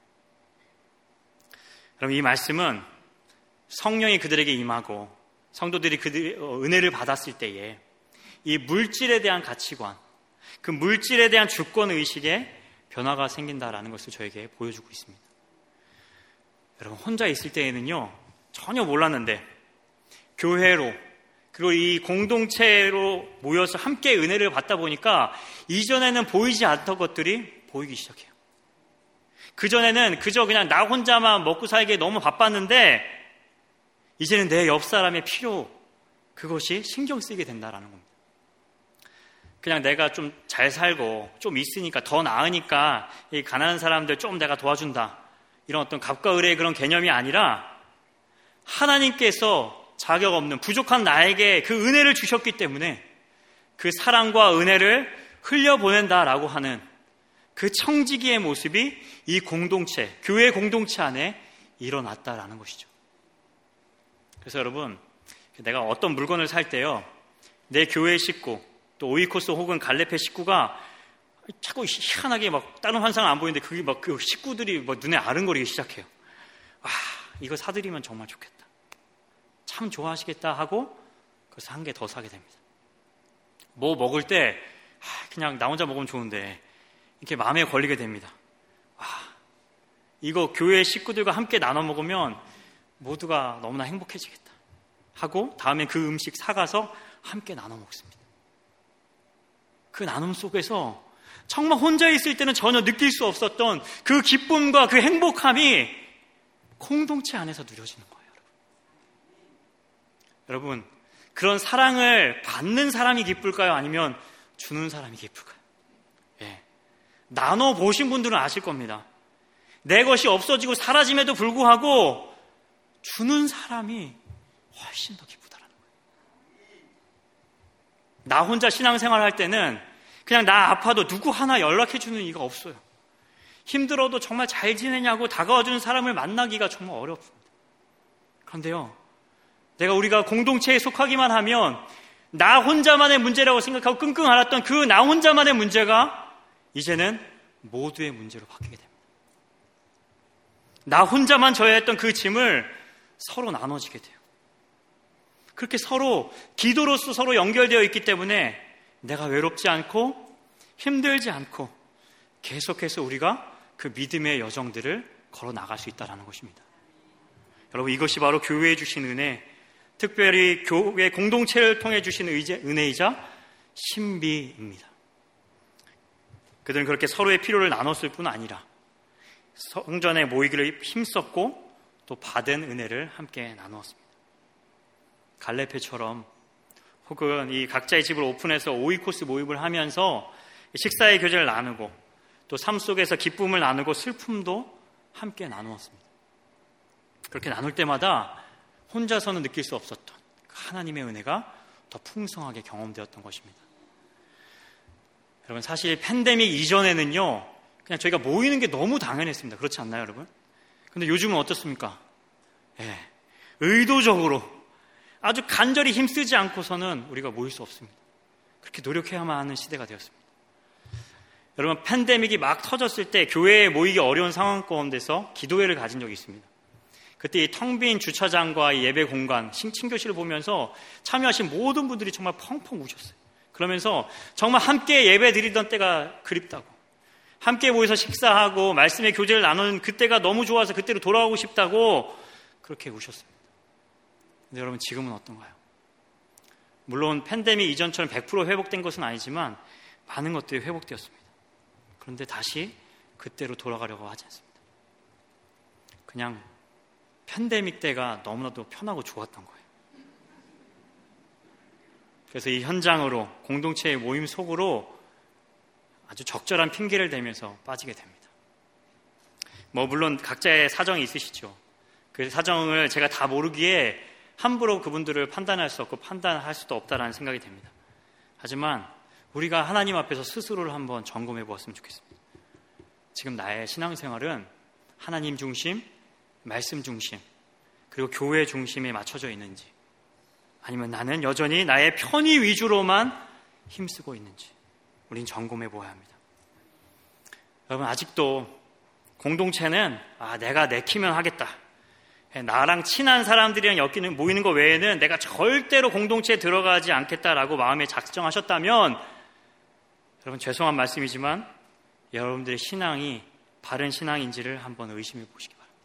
그럼 이 말씀은 성령이 그들에게 임하고 성도들이 그들 어, 은혜를 받았을 때에 이 물질에 대한 가치관, 그 물질에 대한 주권 의식에 변화가 생긴다라는 것을 저에게 보여주고 있습니다. 여러분 혼자 있을 때에는요 전혀 몰랐는데 교회로 그리고 이 공동체로 모여서 함께 은혜를 받다 보니까 이전에는 보이지 않던 것들이 보이기 시작해요. 그전에는 그저 그냥 나 혼자만 먹고 살기에 너무 바빴는데 이제는 내 옆 사람의 필요 그것이 신경 쓰이게 된다라는 겁니다. 그냥 내가 좀 잘 살고 좀 있으니까 더 나으니까 이 가난한 사람들 좀 내가 도와준다. 이런 어떤 갑과 을의 그런 개념이 아니라 하나님께서 자격 없는 부족한 나에게 그 은혜를 주셨기 때문에 그 사랑과 은혜를 흘려보낸다라고 하는 그 청지기의 모습이 이 공동체, 교회 공동체 안에 일어났다라는 것이죠. 그래서 여러분, 내가 어떤 물건을 살 때요, 내 교회 식구, 또 오이코스 혹은 갈레페 식구가 자꾸 희한하게 막 다른 환상 안 보이는데 그게 막 그 식구들이 막 눈에 아른거리기 시작해요. 아, 이거 사드리면 정말 좋겠다. 참 좋아하시겠다 하고 그래서 한 개 더 사게 됩니다. 뭐 먹을 때 아, 그냥 나 혼자 먹으면 좋은데 이렇게 마음에 걸리게 됩니다. 아, 이거 교회 식구들과 함께 나눠 먹으면 모두가 너무나 행복해지겠다 하고 다음에 그 음식 사가서 함께 나눠 먹습니다. 그 나눔 속에서 정말 혼자 있을 때는 전혀 느낄 수 없었던 그 기쁨과 그 행복함이 공동체 안에서 누려지는 거예요. 여러분, 그런 사랑을 받는 사람이 기쁠까요? 아니면 주는 사람이 기쁠까요? 예. 나눠 보신 분들은 아실 겁니다. 내 것이 없어지고 사라짐에도 불구하고 주는 사람이 훨씬 더 기쁘다라는 거예요. 나 혼자 신앙생활 할 때는 그냥 나 아파도 누구 하나 연락해 주는 이가 없어요. 힘들어도 정말 잘 지내냐고 다가와 주는 사람을 만나기가 정말 어렵습니다. 그런데요, 내가 우리가 공동체에 속하기만 하면 나 혼자만의 문제라고 생각하고 끙끙 앓았던 그 나 혼자만의 문제가 이제는 모두의 문제로 바뀌게 됩니다. 나 혼자만 져야 했던 그 짐을 서로 나눠지게 돼요. 그렇게 서로 기도로서 서로 연결되어 있기 때문에 내가 외롭지 않고 힘들지 않고 계속해서 우리가 그 믿음의 여정들을 걸어 나갈 수 있다는 것입니다. 여러분 이것이 바로 교회에 주신 은혜, 특별히 교회 공동체를 통해 주신 은혜이자 신비입니다. 그들은 그렇게 서로의 필요를 나눴을 뿐 아니라 성전에 모이기를 힘썼고 또 받은 은혜를 함께 나누었습니다. 갈레페처럼 혹은 이 각자의 집을 오픈해서 오이코스 모임을 하면서 식사의 교제를 나누고 또 삶 속에서 기쁨을 나누고 슬픔도 함께 나누었습니다. 그렇게 나눌 때마다 혼자서는 느낄 수 없었던 그 하나님의 은혜가 더 풍성하게 경험되었던 것입니다. 여러분, 사실 팬데믹 이전에는요, 그냥 저희가 모이는 게 너무 당연했습니다. 그렇지 않나요, 여러분? 근데 요즘은 어떻습니까? 예. 의도적으로 아주 간절히 힘쓰지 않고서는 우리가 모일 수 없습니다. 그렇게 노력해야만 하는 시대가 되었습니다. 여러분, 팬데믹이 막 터졌을 때 교회에 모이기 어려운 상황 가운데서 기도회를 가진 적이 있습니다. 그때 이 텅 빈 주차장과 이 예배 공간, 신친교실을 보면서 참여하신 모든 분들이 정말 펑펑 우셨어요. 그러면서 정말 함께 예배 드리던 때가 그립다고. 함께 모여서 식사하고 말씀의 교제를 나누는 그때가 너무 좋아서 그때로 돌아가고 싶다고 그렇게 우셨습니다. 근데 여러분 지금은 어떤가요? 물론 팬데믹 이전처럼 100% 회복된 것은 아니지만 많은 것들이 회복되었습니다. 그런데 다시 그때로 돌아가려고 하지 않습니다. 그냥 팬데믹 때가 너무나도 편하고 좋았던 거예요. 그래서 이 현장으로 공동체의 모임 속으로 아주 적절한 핑계를 대면서 빠지게 됩니다. 뭐 물론 각자의 사정이 있으시죠. 그 사정을 제가 다 모르기에 함부로 그분들을 판단할 수 없고 판단할 수도 없다라는 생각이 됩니다. 하지만 우리가 하나님 앞에서 스스로를 한번 점검해 보았으면 좋겠습니다. 지금 나의 신앙생활은 하나님 중심, 말씀 중심, 그리고 교회 중심에 맞춰져 있는지, 아니면 나는 여전히 나의 편의 위주로만 힘쓰고 있는지, 우린 점검해 보아야 합니다. 여러분, 아직도 공동체는, 아, 내가 내키면 하겠다. 나랑 친한 사람들이랑 엮이는, 모이는 것 외에는 내가 절대로 공동체에 들어가지 않겠다라고 마음에 작정하셨다면, 여러분, 죄송한 말씀이지만, 여러분들의 신앙이 바른 신앙인지를 한번 의심해 보시기 바랍니다.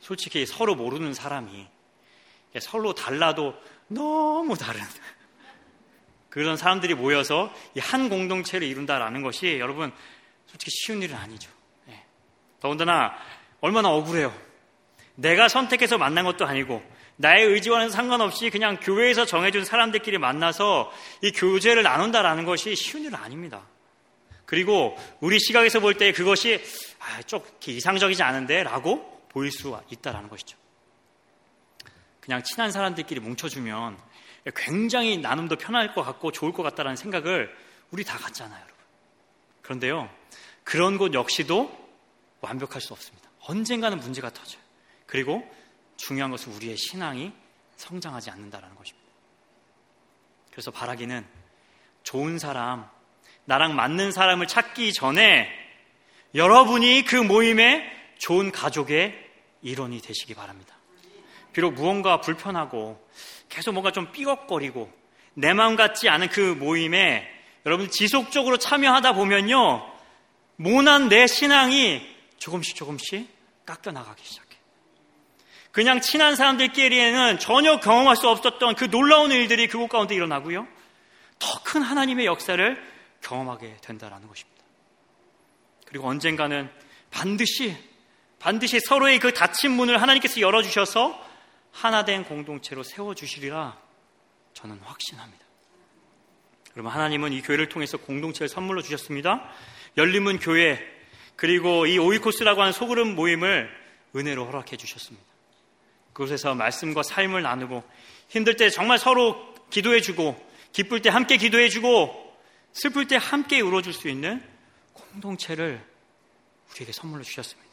솔직히 서로 모르는 사람이 서로 달라도 너무 다른 *laughs* 그런 사람들이 모여서 한 공동체를 이룬다라는 것이 여러분 솔직히 쉬운 일은 아니죠. 네. 더군다나 얼마나 억울해요. 내가 선택해서 만난 것도 아니고 나의 의지와는 상관없이 그냥 교회에서 정해준 사람들끼리 만나서 이 교제를 나눈다라는 것이 쉬운 일은 아닙니다. 그리고 우리 시각에서 볼 때 그것이 아, 좀 이상적이지 않은데 라고 보일 수 있다라는 것이죠. 그냥 친한 사람들끼리 뭉쳐주면 굉장히 나눔도 편할 것 같고 좋을 것 같다라는 생각을 우리 다 갖잖아요, 여러분. 그런데요, 그런 곳 역시도 완벽할 수 없습니다. 언젠가는 문제가 터져요. 그리고 중요한 것은 우리의 신앙이 성장하지 않는다라는 것입니다. 그래서 바라기는 좋은 사람, 나랑 맞는 사람을 찾기 전에 여러분이 그 모임의 좋은 가족의 일원이 되시기 바랍니다. 비록 무언가 불편하고 계속 뭔가 좀 삐걱거리고 내 마음 같지 않은 그 모임에 여러분 지속적으로 참여하다 보면요. 모난 내 신앙이 조금씩 조금씩 깎여나가기 시작해. 그냥 친한 사람들끼리에는 전혀 경험할 수 없었던 그 놀라운 일들이 그곳 가운데 일어나고요. 더 큰 하나님의 역사를 경험하게 된다라는 것입니다. 그리고 언젠가는 반드시 반드시 서로의 그 닫힌 문을 하나님께서 열어주셔서 하나된 공동체로 세워주시리라 저는 확신합니다. 여러분, 하나님은 이 교회를 통해서 공동체를 선물로 주셨습니다. 열림은 교회, 그리고 이 오이코스라고 하는 소그룹 모임을 은혜로 허락해 주셨습니다. 그곳에서 말씀과 삶을 나누고 힘들 때 정말 서로 기도해 주고 기쁠 때 함께 기도해 주고 슬플 때 함께 울어줄 수 있는 공동체를 우리에게 선물로 주셨습니다.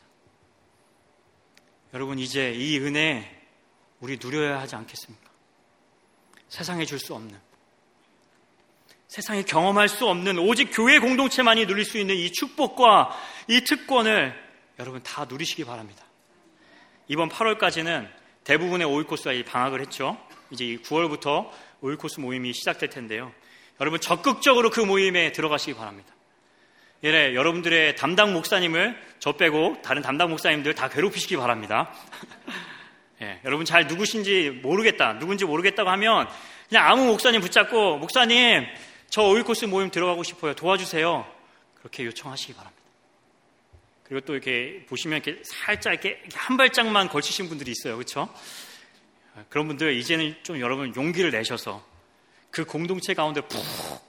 여러분, 이제 이 은혜 우리 누려야 하지 않겠습니까? 세상에 줄 수 없는, 세상에 경험할 수 없는 오직 교회 공동체만이 누릴 수 있는 이 축복과 이 특권을 여러분 다 누리시기 바랍니다. 이번 8월까지는 대부분의 오일코스가 방학을 했죠. 이제 9월부터 오일코스 모임이 시작될 텐데요. 여러분 적극적으로 그 모임에 들어가시기 바랍니다. 예, 여러분들의 담당 목사님을 저 빼고 다른 담당 목사님들 다 괴롭히시기 바랍니다. *laughs* 예, 여러분 잘 누구신지 모르겠다, 누군지 모르겠다고 하면 그냥 아무 목사님 붙잡고 목사님 저 오일코스 모임 들어가고 싶어요. 도와주세요. 그렇게 요청하시기 바랍니다. 그리고 또 이렇게 보시면 이렇게 살짝 이렇게 한 발짝만 걸치신 분들이 있어요. 그렇죠? 그런 분들 이제는 좀 여러분 용기를 내셔서 그 공동체 가운데 푹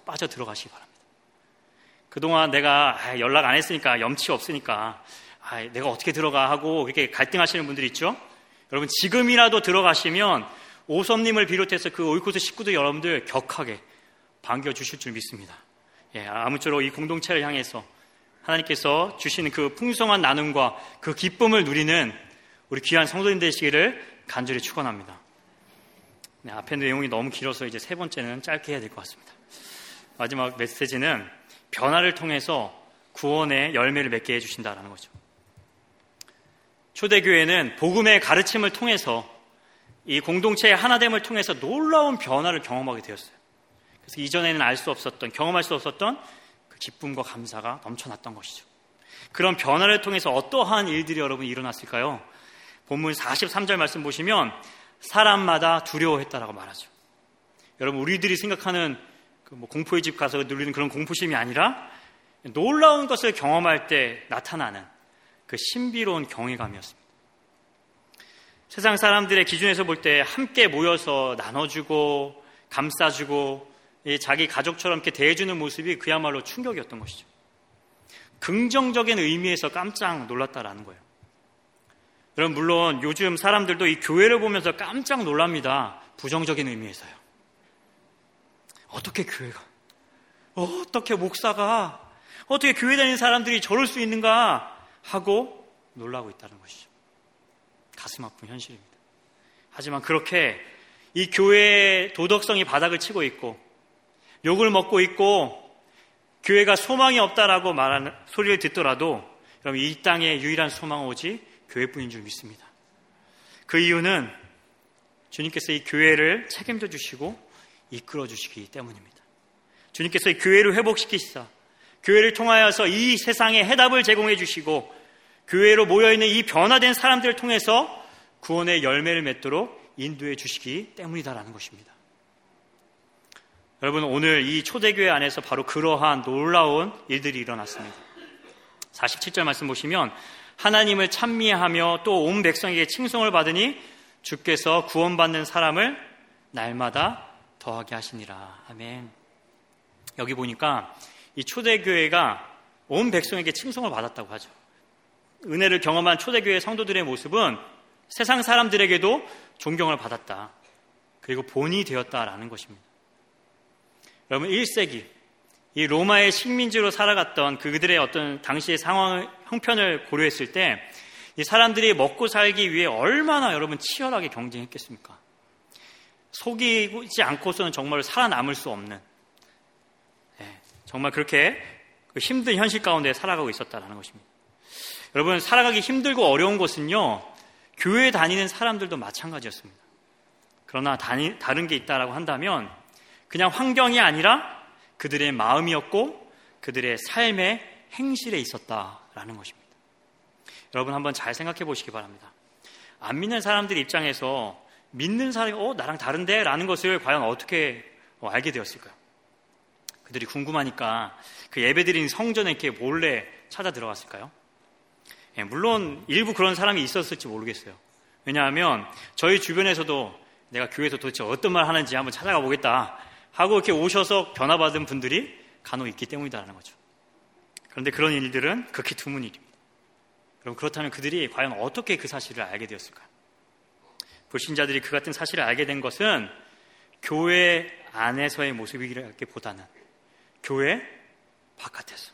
빠져 들어가시기 바랍니다. 그동안 내가 연락 안 했으니까 염치 없으니까 내가 어떻게 들어가 하고 이렇게 갈등하시는 분들 있죠? 여러분 지금이라도 들어가시면 오섭님을 비롯해서 그 오이코스 식구들 여러분들 격하게 반겨 주실 줄 믿습니다. 예, 아무쪼록 이 공동체를 향해서 하나님께서 주시는 그 풍성한 나눔과 그 기쁨을 누리는 우리 귀한 성도님 되시기를 간절히 축원합니다. 네, 앞에 내용이 너무 길어서 이제 세 번째는 짧게 해야 될 것 같습니다. 마지막 메시지는 변화를 통해서 구원의 열매를 맺게 해주신다라는 거죠. 초대교회는 복음의 가르침을 통해서 이 공동체의 하나됨을 통해서 놀라운 변화를 경험하게 되었어요. 그래서 이전에는 알 수 없었던, 경험할 수 없었던 그 기쁨과 감사가 넘쳐났던 것이죠. 그런 변화를 통해서 어떠한 일들이 여러분 일어났을까요? 본문 43절 말씀 보시면 사람마다 두려워했다라고 말하죠. 여러분 우리들이 생각하는 그 뭐 공포의 집 가서 누리는 그런 공포심이 아니라 놀라운 것을 경험할 때 나타나는 그 신비로운 경외감이었습니다. 세상 사람들의 기준에서 볼 때 함께 모여서 나눠주고 감싸주고 자기 가족처럼 이렇게 대해주는 모습이 그야말로 충격이었던 것이죠. 긍정적인 의미에서 깜짝 놀랐다라는 거예요. 여러분, 물론 요즘 사람들도 이 교회를 보면서 깜짝 놀랍니다. 부정적인 의미에서요. 어떻게 교회가, 어떻게 목사가, 어떻게 교회 다니는 사람들이 저럴 수 있는가 하고 놀라고 있다는 것이죠. 가슴 아픈 현실입니다. 하지만 그렇게 이 교회의 도덕성이 바닥을 치고 있고 욕을 먹고 있고 교회가 소망이 없다라고 말하는 소리를 듣더라도 여러분 이 땅의 유일한 소망은 오직 교회뿐인 줄 믿습니다. 그 이유는 주님께서 이 교회를 책임져 주시고 이끌어 주시기 때문입니다. 주님께서 이 교회를 회복시키시사 교회를 통하여서 이 세상에 해답을 제공해 주시고 교회로 모여 있는 이 변화된 사람들을 통해서 구원의 열매를 맺도록 인도해 주시기 때문이다라는 것입니다. 여러분 오늘 이 초대교회 안에서 바로 그러한 놀라운 일들이 일어났습니다. 47절 말씀 보시면 하나님을 찬미하며 또 온 백성에게 칭송을 받으니 주께서 구원받는 사람을 날마다 더하게 하시니라. 아멘. 여기 보니까 이 초대교회가 온 백성에게 칭송을 받았다고 하죠. 은혜를 경험한 초대교회 성도들의 모습은 세상 사람들에게도 존경을 받았다. 그리고 본이 되었다라는 것입니다. 여러분 1세기 이 로마의 식민지로 살아갔던 그들의 어떤 당시의 상황 형편을 고려했을 때 이 사람들이 먹고 살기 위해 얼마나 여러분 치열하게 경쟁했겠습니까? 속이지 않고서는 정말 살아남을 수 없는 네, 정말 그렇게 그 힘든 현실 가운데 살아가고 있었다는 것입니다. 여러분 살아가기 힘들고 어려운 것은요 교회 다니는 사람들도 마찬가지였습니다. 그러나 다른 게 있다라고 한다면 그냥 환경이 아니라 그들의 마음이었고 그들의 삶의 행실에 있었다라는 것입니다. 여러분 한번 잘 생각해 보시기 바랍니다. 안 믿는 사람들 입장에서 믿는 사람이 어 나랑 다른데 라는 것을 과연 어떻게 어, 알게 되었을까요? 그들이 궁금하니까 그 예배드린 성전에 이렇게 몰래 찾아 들어갔을까요? 예, 물론 일부 그런 사람이 있었을지 모르겠어요. 왜냐하면 저희 주변에서도 내가 교회에서 도대체 어떤 말 하는지 한번 찾아가 보겠다 하고 이렇게 오셔서 변화받은 분들이 간혹 있기 때문이다라는 거죠. 그런데 그런 일들은 극히 드문 일입니다. 그럼 그렇다면 그들이 과연 어떻게 그 사실을 알게 되었을까요? 불신자들이 그 같은 사실을 알게 된 것은 교회 안에서의 모습이기보다는 교회 바깥에서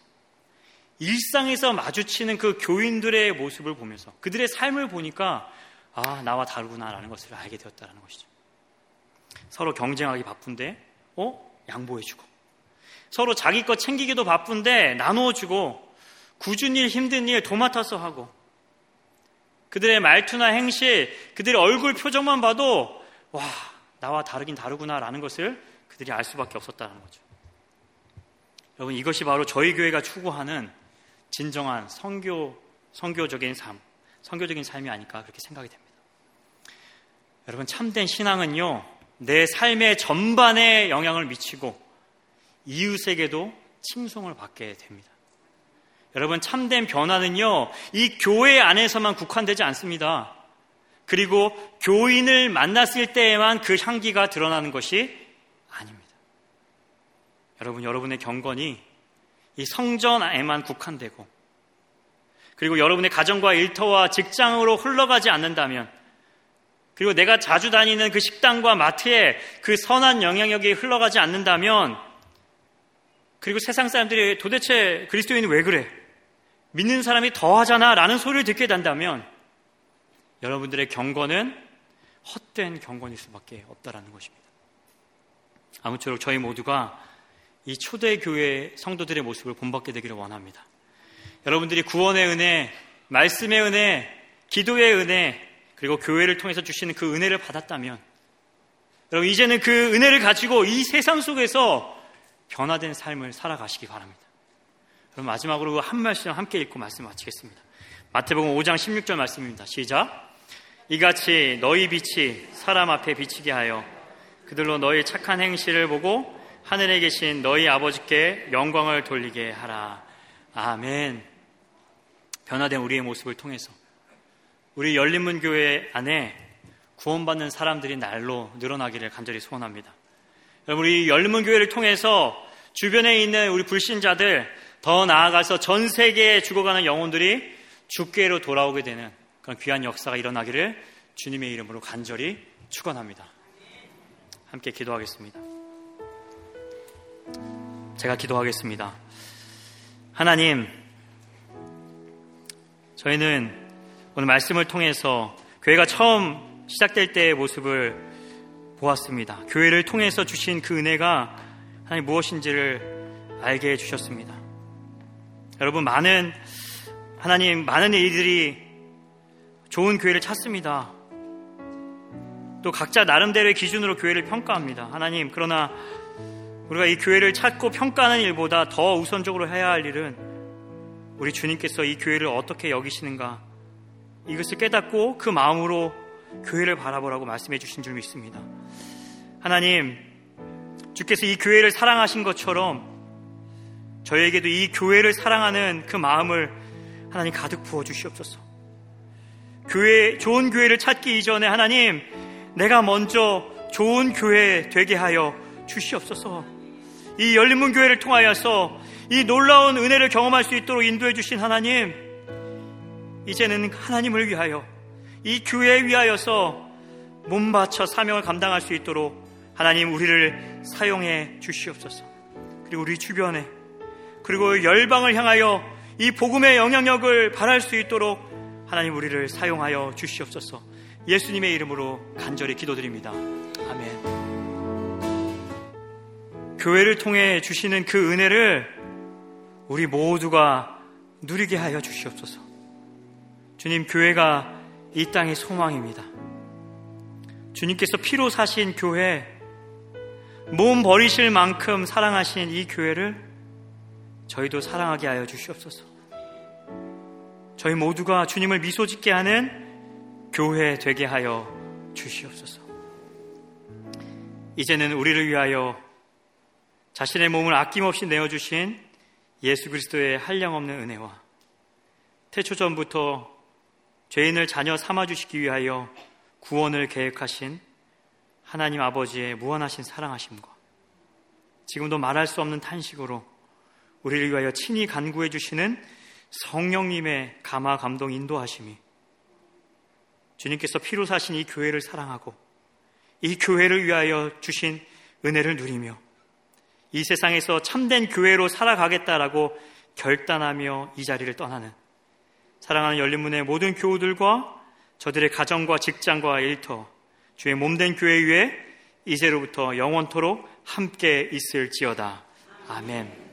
일상에서 마주치는 그 교인들의 모습을 보면서 그들의 삶을 보니까 아 나와 다르구나라는 것을 알게 되었다는 것이죠. 서로 경쟁하기 바쁜데 어? 양보해주고. 서로 자기 것 챙기기도 바쁜데 나누어주고, 굳은 일, 힘든 일 도맡아서 하고, 그들의 말투나 행실, 그들의 얼굴 표정만 봐도, 와, 나와 다르긴 다르구나라는 것을 그들이 알 수밖에 없었다는 거죠. 여러분, 이것이 바로 저희 교회가 추구하는 진정한 성교, 성교적인 삶, 성교적인 삶이 아닐까 그렇게 생각이 됩니다. 여러분, 참된 신앙은요, 내 삶의 전반에 영향을 미치고 이웃에게도 칭송을 받게 됩니다. 여러분, 참된 변화는요, 이 교회 안에서만 국한되지 않습니다. 그리고 교인을 만났을 때에만 그 향기가 드러나는 것이 아닙니다. 여러분, 여러분의 경건이 이 성전 에만 국한되고, 그리고 여러분의 가정과 일터와 직장으로 흘러가지 않는다면, 그리고 내가 자주 다니는 그 식당과 마트에 그 선한 영향력이 흘러가지 않는다면 그리고 세상 사람들이 도대체 그리스도인이 왜 그래? 믿는 사람이 더 하잖아 라는 소리를 듣게 된다면 여러분들의 경건은 헛된 경건일 수밖에 없다라는 것입니다. 아무쪼록 저희 모두가 이 초대교회 성도들의 모습을 본받게 되기를 원합니다. 여러분들이 구원의 은혜, 말씀의 은혜, 기도의 은혜, 그리고 교회를 통해서 주시는 그 은혜를 받았다면 여러분 이제는 그 은혜를 가지고 이 세상 속에서 변화된 삶을 살아가시기 바랍니다. 그럼 마지막으로 한 말씀 함께 읽고 말씀 마치겠습니다. 마태복음 5장 16절 말씀입니다. 시작. 이같이 너희 빛이 사람 앞에 비치게 하여 그들로 너희 착한 행실을 보고 하늘에 계신 너희 아버지께 영광을 돌리게 하라. 아멘. 변화된 우리의 모습을 통해서 우리 열린문 교회 안에 구원받는 사람들이 날로 늘어나기를 간절히 소원합니다. 여러분, 우리 열린문 교회를 통해서 주변에 있는 우리 불신자들 더 나아가서 전 세계에 죽어가는 영혼들이 주께로 돌아오게 되는 그런 귀한 역사가 일어나기를 주님의 이름으로 간절히 축원합니다. 함께 기도하겠습니다. 제가 기도하겠습니다. 하나님, 저희는 오늘 말씀을 통해서 교회가 처음 시작될 때의 모습을 보았습니다. 교회를 통해서 주신 그 은혜가 하나님 무엇인지를 알게 해주셨습니다. 여러분, 많은, 하나님, 많은 일들이 좋은 교회를 찾습니다. 또 각자 나름대로의 기준으로 교회를 평가합니다. 하나님, 그러나 우리가 이 교회를 찾고 평가하는 일보다 더 우선적으로 해야 할 일은 우리 주님께서 이 교회를 어떻게 여기시는가 이것을 깨닫고 그 마음으로 교회를 바라보라고 말씀해 주신 줄 믿습니다. 하나님, 주께서 이 교회를 사랑하신 것처럼 저에게도 이 교회를 사랑하는 그 마음을 하나님 가득 부어 주시옵소서. 교회, 좋은 교회를 찾기 이전에 하나님, 내가 먼저 좋은 교회 되게 하여 주시옵소서. 이 열린문 교회를 통하여서 이 놀라운 은혜를 경험할 수 있도록 인도해 주신 하나님, 이제는 하나님을 위하여 이 교회에 위하여서 몸 바쳐 사명을 감당할 수 있도록 하나님 우리를 사용해 주시옵소서. 그리고 우리 주변에 그리고 열방을 향하여 이 복음의 영향력을 발할 수 있도록 하나님 우리를 사용하여 주시옵소서. 예수님의 이름으로 간절히 기도드립니다. 아멘. 교회를 통해 주시는 그 은혜를 우리 모두가 누리게 하여 주시옵소서. 주님, 교회가 이 땅의 소망입니다. 주님께서 피로 사신 교회, 몸 버리실 만큼 사랑하신 이 교회를 저희도 사랑하게 하여 주시옵소서. 저희 모두가 주님을 미소 짓게 하는 교회 되게 하여 주시옵소서. 이제는 우리를 위하여 자신의 몸을 아낌없이 내어주신 예수 그리스도의 한량없는 은혜와 태초 전부터 죄인을 자녀 삼아주시기 위하여 구원을 계획하신 하나님 아버지의 무한하신 사랑하심과 지금도 말할 수 없는 탄식으로 우리를 위하여 친히 간구해 주시는 성령님의 감화 감동 인도하심이 주님께서 피로 사신 이 교회를 사랑하고 이 교회를 위하여 주신 은혜를 누리며 이 세상에서 참된 교회로 살아가겠다라고 결단하며 이 자리를 떠나는 사랑하는 열린문의 모든 교우들과 저들의 가정과 직장과 일터 주의 몸된 교회 위에 이제로부터 영원토록 함께 있을지어다. 아멘.